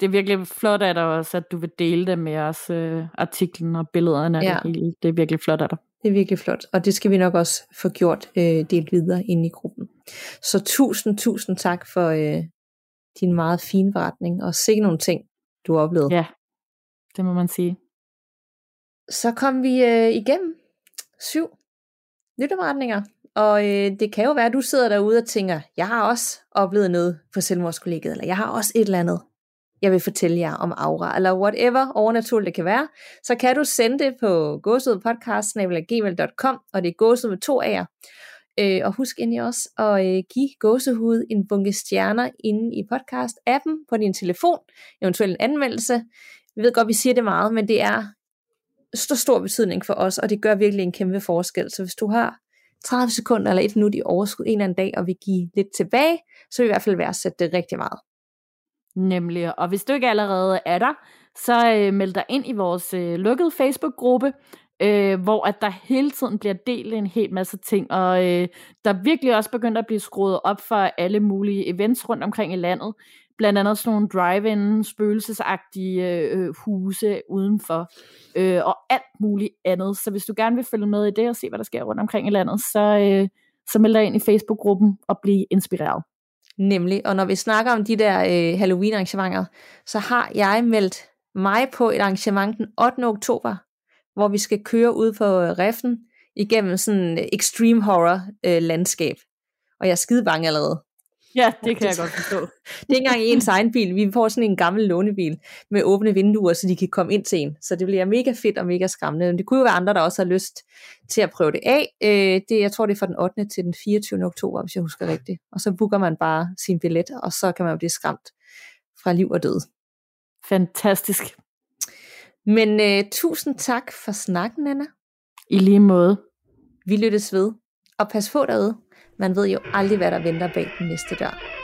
Det er virkelig flot af dig også, at du vil dele det med os, øh, artiklen og billederne af ja. det hele. Det er virkelig flot af dig. Det er virkelig flot, og det skal vi nok også få gjort øh, delt videre ind i gruppen. Så tusind, tusind tak for øh, din meget fine beretning, og se nogle ting, du har oplevet. Ja, det må man sige. Så kom vi øh, igennem syv lytteberetninger, og øh, det kan jo være, at du sidder derude og tænker, jeg har også oplevet noget på selvmordskollegiet, eller jeg har også et eller andet, jeg vil fortælle jer om aura, eller whatever overnaturligt det kan være, så kan du sende det på gåsehudpodcast.gmail.com, og det er gåsehud med to A'er. Øh, og husk endelig også at øh, give gåsehud en bunke stjerner inde i podcast-appen på din telefon, eventuelt en anmeldelse. Vi ved godt, vi siger det meget, men det er stor, stor betydning for os, og det gør virkelig en kæmpe forskel. Så hvis du har 30 sekunder eller et minut i overskud en eller anden dag, og vil give lidt tilbage, så vil vi i hvert fald værdsætte det rigtig meget. Nemlig, og hvis du ikke allerede er der, så øh, meld dig ind i vores øh, lukkede Facebook-gruppe, øh, hvor at der hele tiden bliver delt en hel masse ting, og øh, der virkelig også begyndt at blive skruet op for alle mulige events rundt omkring i landet, blandt andet sådan nogle drive-in, spøgelsesagtige øh, øh, huse udenfor, øh, og alt muligt andet. Så hvis du gerne vil følge med i det og se, hvad der sker rundt omkring i landet, så, øh, så meld dig ind i Facebook-gruppen og bliv inspireret. Nemlig, og når vi snakker om de der øh, Halloween-arrangementer, så har jeg meldt mig på et arrangement den 8. oktober, hvor vi skal køre ud på Reffen igennem sådan extreme horror øh, landskab. Og jeg er skide bange allerede. Ja, det kan jeg godt forstå. det er ikke engang ens egen bil. Vi får sådan en gammel lånebil med åbne vinduer, så de kan komme ind til en. Så det bliver mega fedt og mega skræmmende. Men det kunne jo være andre, der også har lyst til at prøve det af. Øh, det, jeg tror, det er fra den 8. til den 24. oktober, hvis jeg husker rigtigt. Og så booker man bare sin billet, og så kan man jo blive skræmt fra liv og død. Fantastisk. Men øh, tusind tak for snakken, Anna. I lige måde. Vi lyttes ved. Og pas på derude. Man ved jo aldrig, hvad der venter bag den næste dør.